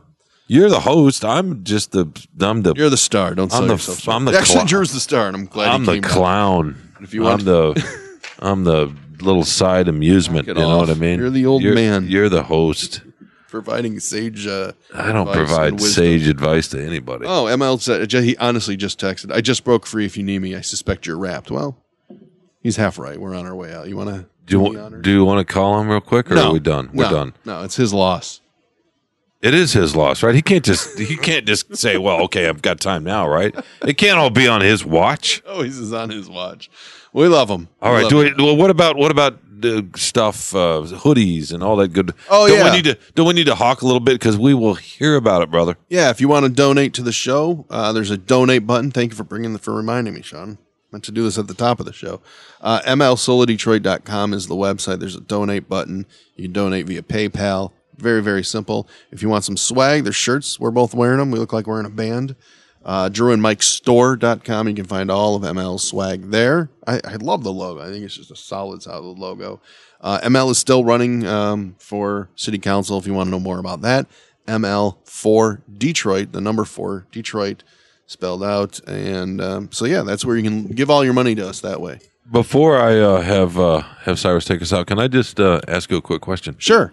[SPEAKER 9] You're the host. I'm just the. I'm the.
[SPEAKER 8] You're the star. Don't
[SPEAKER 9] I'm the.
[SPEAKER 8] yourself.
[SPEAKER 9] I'm the.
[SPEAKER 8] Actually,
[SPEAKER 9] clown.
[SPEAKER 8] Drew's the star, and I'm glad
[SPEAKER 9] I'm
[SPEAKER 8] he
[SPEAKER 9] the clown.
[SPEAKER 8] If you want-
[SPEAKER 9] I'm the. I'm the little side amusement. You know what I mean?
[SPEAKER 8] You're the old man.
[SPEAKER 9] You're the host.
[SPEAKER 8] Providing sage. Uh,
[SPEAKER 9] I don't provide sage advice to anybody.
[SPEAKER 8] Oh, ML said he honestly just texted. I just broke free. If you need me, I suspect you're wrapped. Well, he's half right. We're on our way out. You want to?
[SPEAKER 9] do you want? Do you want to call him real quick, or
[SPEAKER 8] No.
[SPEAKER 9] are we done? We're
[SPEAKER 8] No.
[SPEAKER 9] done.
[SPEAKER 8] No, it's his loss.
[SPEAKER 9] It is his loss, right? He can't just he can't just say, "Well, okay, I've got time now," right? It can't all be on his watch.
[SPEAKER 8] Always is on his watch. We love him.
[SPEAKER 9] All
[SPEAKER 8] We
[SPEAKER 9] right. Do we, well, what about what about stuff, uh, hoodies, and all that good?
[SPEAKER 8] Oh,
[SPEAKER 9] don't
[SPEAKER 8] yeah.
[SPEAKER 9] We need to don't we need to hawk a little bit because we will hear about it, brother.
[SPEAKER 8] Yeah, if you want to donate to the show, uh, there's a donate button. Thank you for bringing the, for reminding me, Shawn. I Meant to do this at the top of the show. Uh, MLSoloDetroit.com is the website. There's a donate button. You can donate via PayPal. Very, very simple. If you want some swag, there's shirts. We're both wearing them. We look like we're in a band. Uh, DrewandMikeStore.com. You can find all of ML swag there. I, I love the logo. I think it's just a solid, solid logo. Uh, ML is still running um, for city council if you want to know more about that. ML for Detroit, the number four Detroit spelled out. And um, so, yeah, that's where you can give all your money to us that way.
[SPEAKER 9] Before I uh, have uh, have Cyrus take us out, can I just uh, ask you a quick question?
[SPEAKER 8] Sure.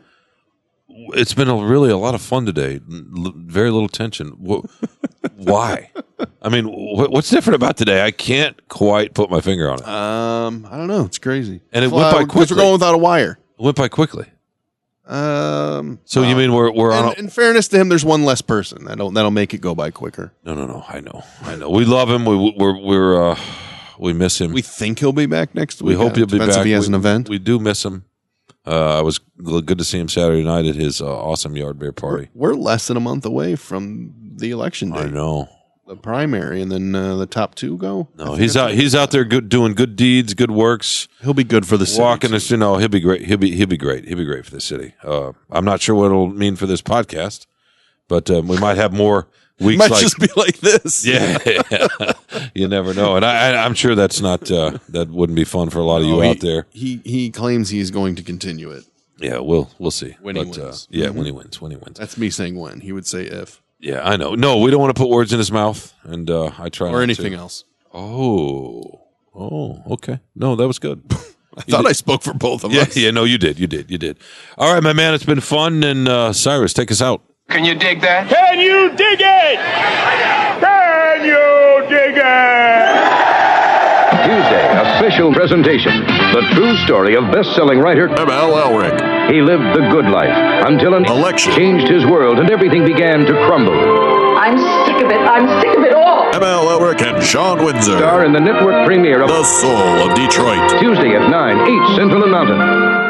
[SPEAKER 9] It's been a, really a lot of fun today. L- very little tension. Wh- Why? I mean, wh- what's different about today? I can't quite put my finger on it.
[SPEAKER 8] Um, I don't know. It's crazy.
[SPEAKER 9] And it
[SPEAKER 8] Well,
[SPEAKER 9] went by
[SPEAKER 8] because
[SPEAKER 9] quickly.
[SPEAKER 8] We're going without a wire.
[SPEAKER 9] It went by quickly.
[SPEAKER 8] Um,
[SPEAKER 9] So you mean we're we're on?
[SPEAKER 8] in, in fairness to him, there's one less person. That'll that'll make it go by quicker.
[SPEAKER 9] No, no, no. I know, I know. We love him. We we're we're uh, we miss him.
[SPEAKER 8] We think he'll be back next week.
[SPEAKER 9] we
[SPEAKER 8] hope
[SPEAKER 9] he'll be
[SPEAKER 8] depends
[SPEAKER 9] back.
[SPEAKER 8] if he has
[SPEAKER 9] we,
[SPEAKER 8] an event.
[SPEAKER 9] We do miss him. Uh, I was good to see him Saturday night at his uh, awesome yard beer party.
[SPEAKER 8] We're less than a month away from the election day.
[SPEAKER 9] I know.
[SPEAKER 8] The primary, and then uh, the top two go.
[SPEAKER 9] No, he's out. He's out there good, doing good deeds, good works.
[SPEAKER 8] He'll be good for the city,
[SPEAKER 9] Walking us, you know, he'll be great. He'll be he'll be great. He'll be great for the city. Uh, I'm not sure what it'll mean for this podcast, but um, we might have more weeks.
[SPEAKER 8] Might
[SPEAKER 9] like,
[SPEAKER 8] just be like this.
[SPEAKER 9] Yeah, you never know, and I, I, I'm sure that's not uh, that wouldn't be fun for a lot of you
[SPEAKER 8] Oh, he-
[SPEAKER 9] out there.
[SPEAKER 8] He he claims he's going to continue it.
[SPEAKER 9] Yeah, we'll we'll see.
[SPEAKER 8] When he
[SPEAKER 9] But, uh,
[SPEAKER 8] wins.
[SPEAKER 9] yeah,
[SPEAKER 8] Mhm.
[SPEAKER 9] when he wins. When he wins.
[SPEAKER 8] That's me saying when. He would say if.
[SPEAKER 9] Yeah, I know. No, we don't want to put words in his mouth, and uh, I try
[SPEAKER 8] Or
[SPEAKER 9] not
[SPEAKER 8] anything
[SPEAKER 9] to.
[SPEAKER 8] else.
[SPEAKER 9] Oh, oh, okay. No, that was good.
[SPEAKER 8] I thought I spoke for both of
[SPEAKER 9] yeah,
[SPEAKER 8] us.
[SPEAKER 9] Yeah, no, you did. You did. You did. All right, my man. It's been fun. And uh, Cyrus, take us out.
[SPEAKER 3] Can you dig that? Can you dig it? Can you dig it?
[SPEAKER 1] Tuesday, a special presentation. The true story of best-selling writer
[SPEAKER 2] M.L. Elrick.
[SPEAKER 1] He lived the good life until an election changed his world and everything began to crumble.
[SPEAKER 16] I'm sick of it. I'm sick of it all.
[SPEAKER 2] M.L. Elrick and Shawn Windsor.
[SPEAKER 1] Star in the network premiere of
[SPEAKER 2] The Soul of Detroit.
[SPEAKER 1] Tuesday at 9, 8 Central and Mountain.